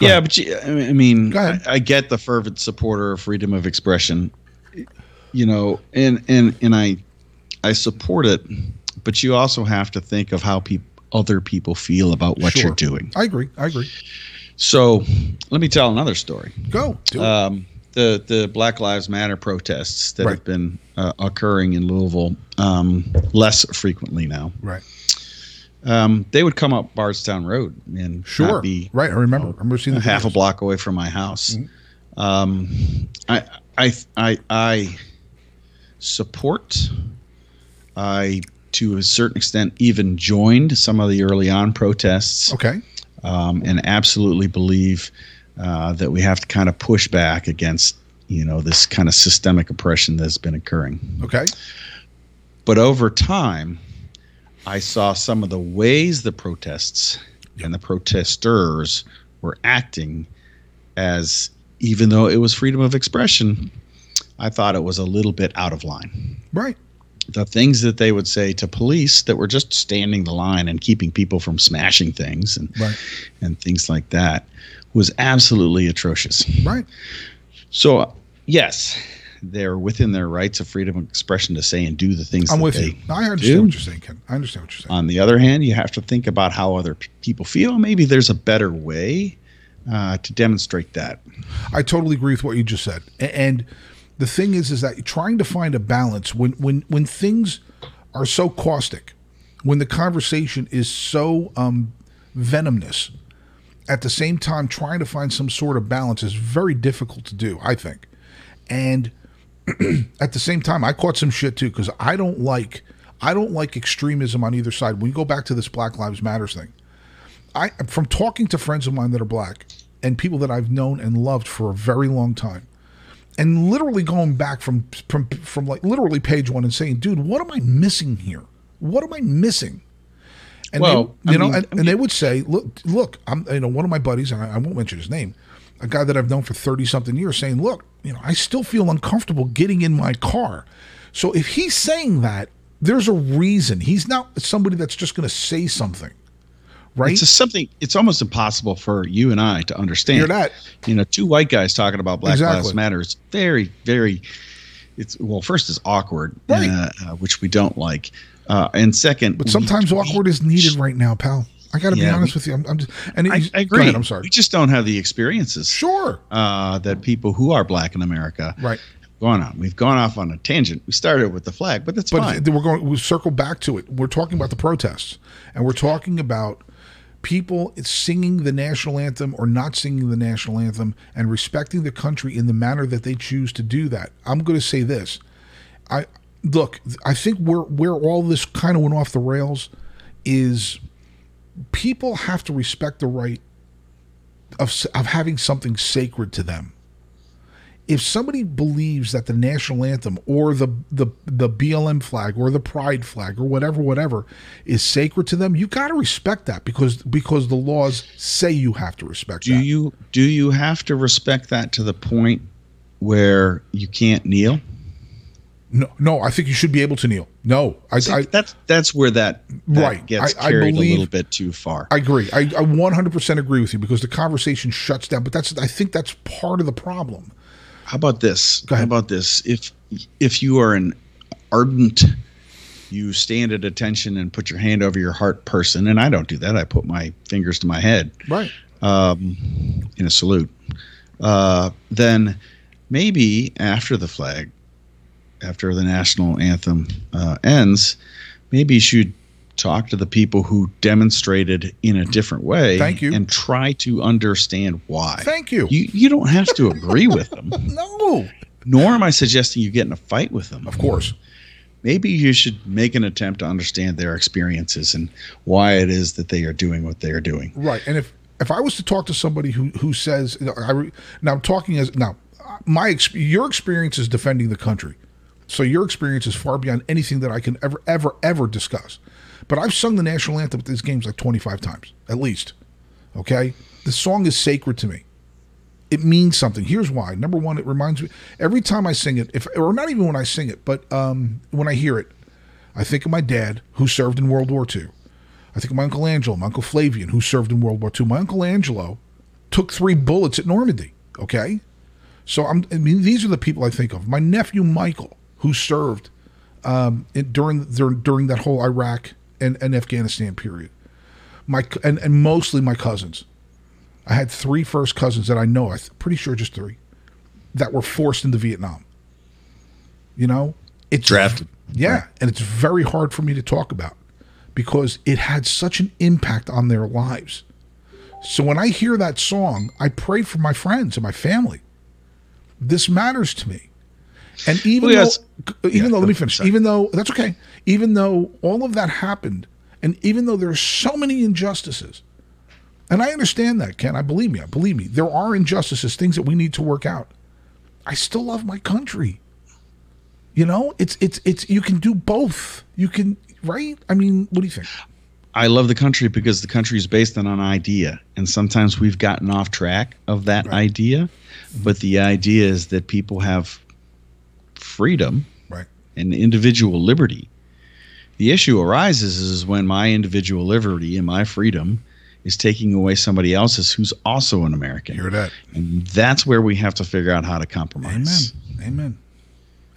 yeah, but you, I mean, I, I get the fervent supporter of freedom of expression, you know, and and and I I support it, but you also have to think of how people other people feel about what Sure. you're doing. I agree. I agree. So, let me tell another story. Go. Um, the the Black Lives Matter protests that Right. have been uh, occurring in Louisville um, less frequently now. right. Um, they would come up Bardstown Road and Sure. be right. I remember. I remember seeing the half a block away from my house. Mm-hmm. Um, I I I I support. I to a certain extent even joined some of the early on protests Okay. um, and absolutely believe uh, that we have to kind of push back against you know this kind of systemic oppression that's been occurring. Okay. But over time, I saw some of the ways the protests and the protesters were acting as even though it was freedom of expression, I thought it was a little bit out of line. Right. The things that they would say to police that were just standing the line and keeping people from smashing things and Right. and things like that was absolutely atrocious. Right. So, yes, they're within their rights of freedom of expression to say and do the things I'm with you. I understand do. what you're saying, Ken. I understand what you're saying. On the other hand, you have to think about how other p- people feel. Maybe there's a better way uh, to demonstrate that. I totally agree with what you just said. And the thing is, is that trying to find a balance when when when things are so caustic, when the conversation is so um, venomous, at the same time trying to find some sort of balance is very difficult to do. I think, and at the same time, I caught some shit too because I don't like I don't like extremism on either side. When you go back to this Black Lives Matters thing, I from talking to friends of mine that are black and people that I've known and loved for a very long time, and literally going back from from from like literally page one and saying, "Dude, what am I missing here? What am I missing?" And Well, they, you I know, mean- and, and they would say, "Look, look, I'm you know one of my buddies, and I, I won't mention his name." A guy that I've known for 30 something years saying, Look, you know, I still feel uncomfortable getting in my car. So if he's saying that, there's a reason. He's not somebody that's just going to say something, right? It's something. It's almost impossible for you and I to understand. You're not. You know, two white guys talking about Black Exactly. Lives Matter. It's very, very. It's well, first is awkward, Right. uh, uh, which we don't like, uh, and second, But sometimes we- awkward is needed right now, pal. I got to be honest we- with you. I'm, I'm just, and I, I agree. Ahead, I'm sorry. We just don't have the experiences Sure. uh, that people who are black in America Right. gone on. We've gone off on a tangent. We started with the flag, but that's But fine. we're going. We'll circle back to it. We're talking about the protests, and we're talking about people singing the national anthem or not singing the national anthem, and respecting the country in the manner that they choose to do that. I'm going to say this. I look. I think where where all this kind of went off the rails is people have to respect the right of of having something sacred to them. If somebody believes that the national anthem or the the the BLM flag or the pride flag or whatever whatever is sacred to them, you got to respect that because because the laws say you have to respect Do that. you do you have to respect that to the point where you can't kneel? no, no, I think you should be able to kneel. No, I, See, I, that's that's where that, that Right. gets I- I carried believe- a little bit too far. I agree. I, I 100% agree with you because the conversation shuts down. But that's I think that's part of the problem. How about this? How about this? If if you are an ardent, you stand at attention and put your hand over your heart person, and I don't do that. I put my fingers to my head Right. um, in a salute. Uh, then maybe after the flag, after the national anthem uh, ends, maybe you should talk to the people who demonstrated in a different way. Thank you. And try to understand why. Thank you. You you don't have to agree with them, No. nor am I suggesting you get in a fight with them. Of course. Maybe you should make an attempt to understand their experiences and why it is that they are doing what they are doing. Right. And if if I was to talk to somebody who who says I now I'm talking as now my your experience is defending the country. So your experience is far beyond anything that I can ever ever ever discuss. But I've sung the national anthem at these games like 25 times at least. Okay? The song is sacred to me. It means something. Here's why. Number one, it reminds me every time I sing it, if or not even when I sing it, but um, when I hear it, I think of my dad who served in World War II. I think of my Uncle Angelo, my Uncle Flavian, who served in World War II. My Uncle Angelo took three bullets at Normandy. Okay, so I'm. I mean, these are the people I think of. My nephew Michael, who served um, in, during during during that whole Iraq and, and Afghanistan period. My and and mostly my cousins. I had three first cousins that I know. I'm pretty sure just three that were forced into Vietnam. You know, it's Drafted. yeah, and it's very hard for me to talk about because it had such an impact on their lives. So when I hear that song, I pray for my friends and my family. This matters to me. And even Well, yes. though, even Yeah, though, let me finish. sorry. Even though that's okay. Even though all of that happened, and even though there are so many injustices, and I understand that, Ken. I believe me. I believe me. There are injustices, things that we need to work out. I still love my country. You know, it's it's it's you can do both. You can right? I mean, what do you think? I love the country because the country is based on an idea, and sometimes we've gotten off track of that idea. But the idea is that people have freedom Right. and individual liberty. The issue arises is when my individual liberty and my freedom is taking away somebody else's who's also an American. Hear that? And that's where we have to figure out how to compromise. Amen. Amen.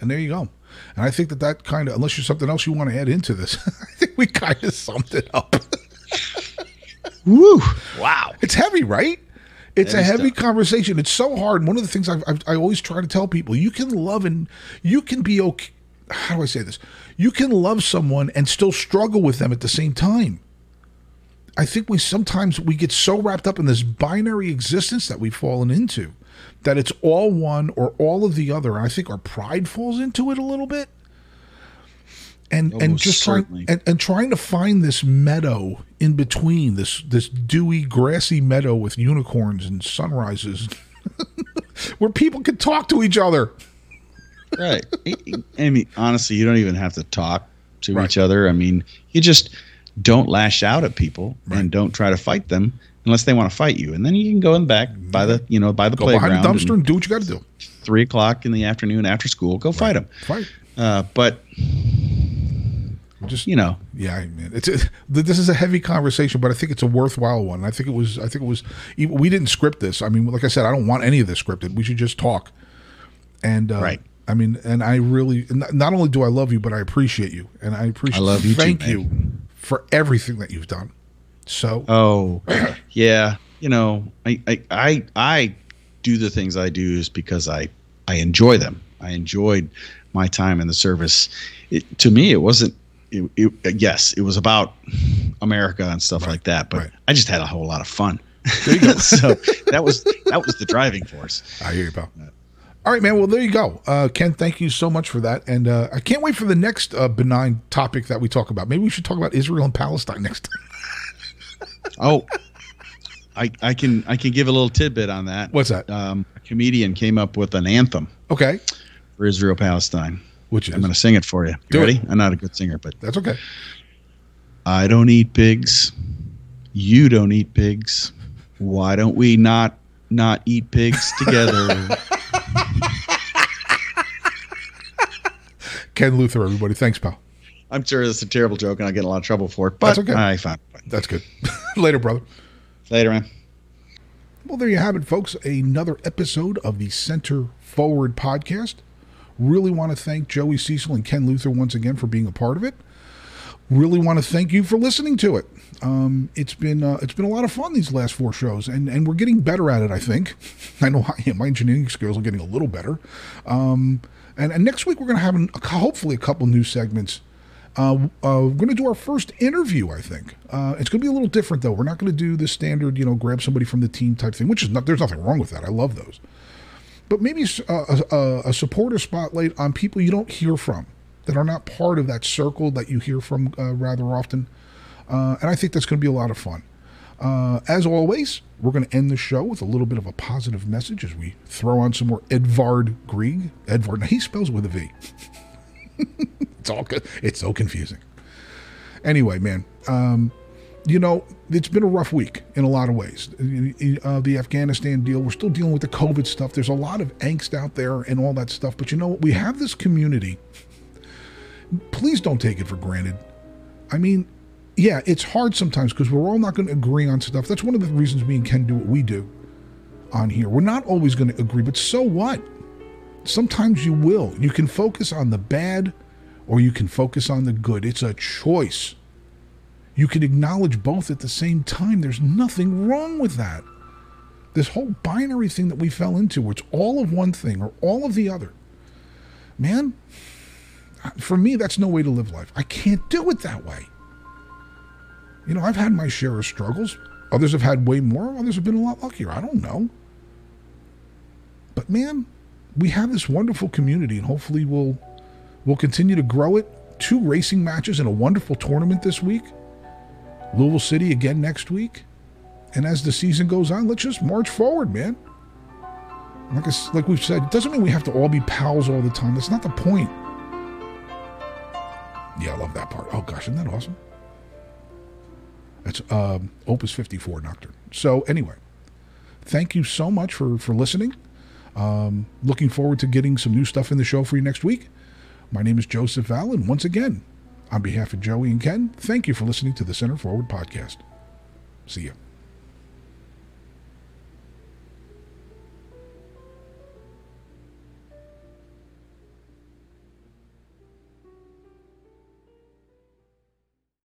And there you go. And I think that that kind of, unless there's something else you want to add into this, I think we kind of summed it up. Woo! Wow. It's heavy, right? It's a heavy tough. conversation. It's so hard. One of the things I've, I've, I always try to tell people, you can love and you can be okay. How do I say this? You can love someone and still struggle with them at the same time. I think we sometimes we get so wrapped up in this binary existence that we've fallen into that it's all one or all of the other. And I think our pride falls into it a little bit. And Oh, and just trying and, and trying to find this meadow in between this this dewy grassy meadow with unicorns and sunrises where people can talk to each other. right. I mean, honestly, you don't even have to talk to Right. each other. I mean, you just don't lash out at people Right. and don't try to fight them unless they want to fight you. And then you can go in the back by the, you know, by the Go playground. behind the dumpster and and do what you got to do. three o'clock in the afternoon after school, go fight 'em. fight them. Fight. Uh, but Just you know, Yeah, man. It's a, this is a heavy conversation, but I think it's a worthwhile one. I think it was. I think it was. We didn't script this. I mean, like I said, I don't want any of this scripted. We should just talk. And uh, Right. I mean, and I really not only do I love you, but I appreciate you, and I appreciate. I love you too, Thank man. you for everything that you've done. So Oh, yeah. You know, I, I, I, I do the things I do is because I, I enjoy them. I enjoyed my time in the service. It, to me, it wasn't. It, it, yes, it was about America and stuff like that, but right. I just had a whole lot of fun. There you go. so that was that was the driving force. I hear you, pal. All right, man. Well, there you go, uh, Ken. Thank you so much for that, and uh, I can't wait for the next uh, benign topic that we talk about. Maybe we should talk about Israel and Palestine next time. Oh, I, I can I can give a little tidbit on that. What's that? Um, a comedian came up with an anthem Okay. for Israel Palestine. Which is I'm going to sing it for you. You Do it. ready? I'm not a good singer, but that's okay. I don't eat pigs. You don't eat pigs. Why don't we not not eat pigs together? Ken Luther, everybody. Thanks, pal. I'm sure that's a terrible joke, and I'll get in a lot of trouble for it. But That's okay. I found it. That's good. Later, brother. Later, man. Well, there you have it, folks. Another episode of the Center Forward podcast. Really want to thank Joey Cecil and Ken Luther once again for being a part of it. Really want to thank you for listening to it. Um, it's been uh, it's been a lot of fun these last four shows, and and we're getting better at it. I think. I know I. My engineering skills are getting a little better. Um, and, and next week we're going to have hopefully a couple new segments. Uh, uh, we're going to do our first interview. I think uh, it's going to be a little different though. We're not going to do the standard, you know, grab somebody from the team type thing, which is not. There's nothing wrong with that. I love those. But maybe a, a, a supporter spotlight on people you don't hear from that are not part of that circle that you hear from uh, rather often. Uh, and I think that's going to be a lot of fun. Uh, as always, we're going to end the show with a little bit of a positive message as we throw on some more Edvard Grieg. Edvard, now he spells with a V. it's all good. It's so confusing. Anyway, man, um, you know, it's been a rough week in a lot of ways. Uh, the Afghanistan deal, we're still dealing with the COVID stuff. There's a lot of angst out there and all that stuff. But you know what? We have this community. Please don't take it for granted. I mean, yeah, it's hard sometimes because we're all not going to agree on stuff. That's one of the reasons me and Ken do what we do on here. We're not always going to agree, but so what? Sometimes you will. You can focus on the bad or you can focus on the good. It's a choice. You can acknowledge both at the same time. There's nothing wrong with that. This whole binary thing that we fell into, where it's all of one thing or all of the other, man, for me, that's no way to live life. I can't do it that way. You know, I've had my share of struggles. Others have had way more. Others have been a lot luckier. I don't know. But man, we have this wonderful community, and hopefully we'll we'll continue to grow it. Two racing matches and a wonderful tournament this week. Louisville City again next week. And as the season goes on, let's just march forward, man. Like I, like we've said, it doesn't mean we have to all be pals all the time. That's not the point. Yeah, I love that part. Oh gosh, isn't that awesome? That's um, Opus 54 Nocturne. So anyway, thank you so much for for listening. Um, looking forward to getting some new stuff in the show for you next week. My name is Joseph and once again, on behalf of Joey and Ken, thank you for listening to the Center Forward podcast. See you.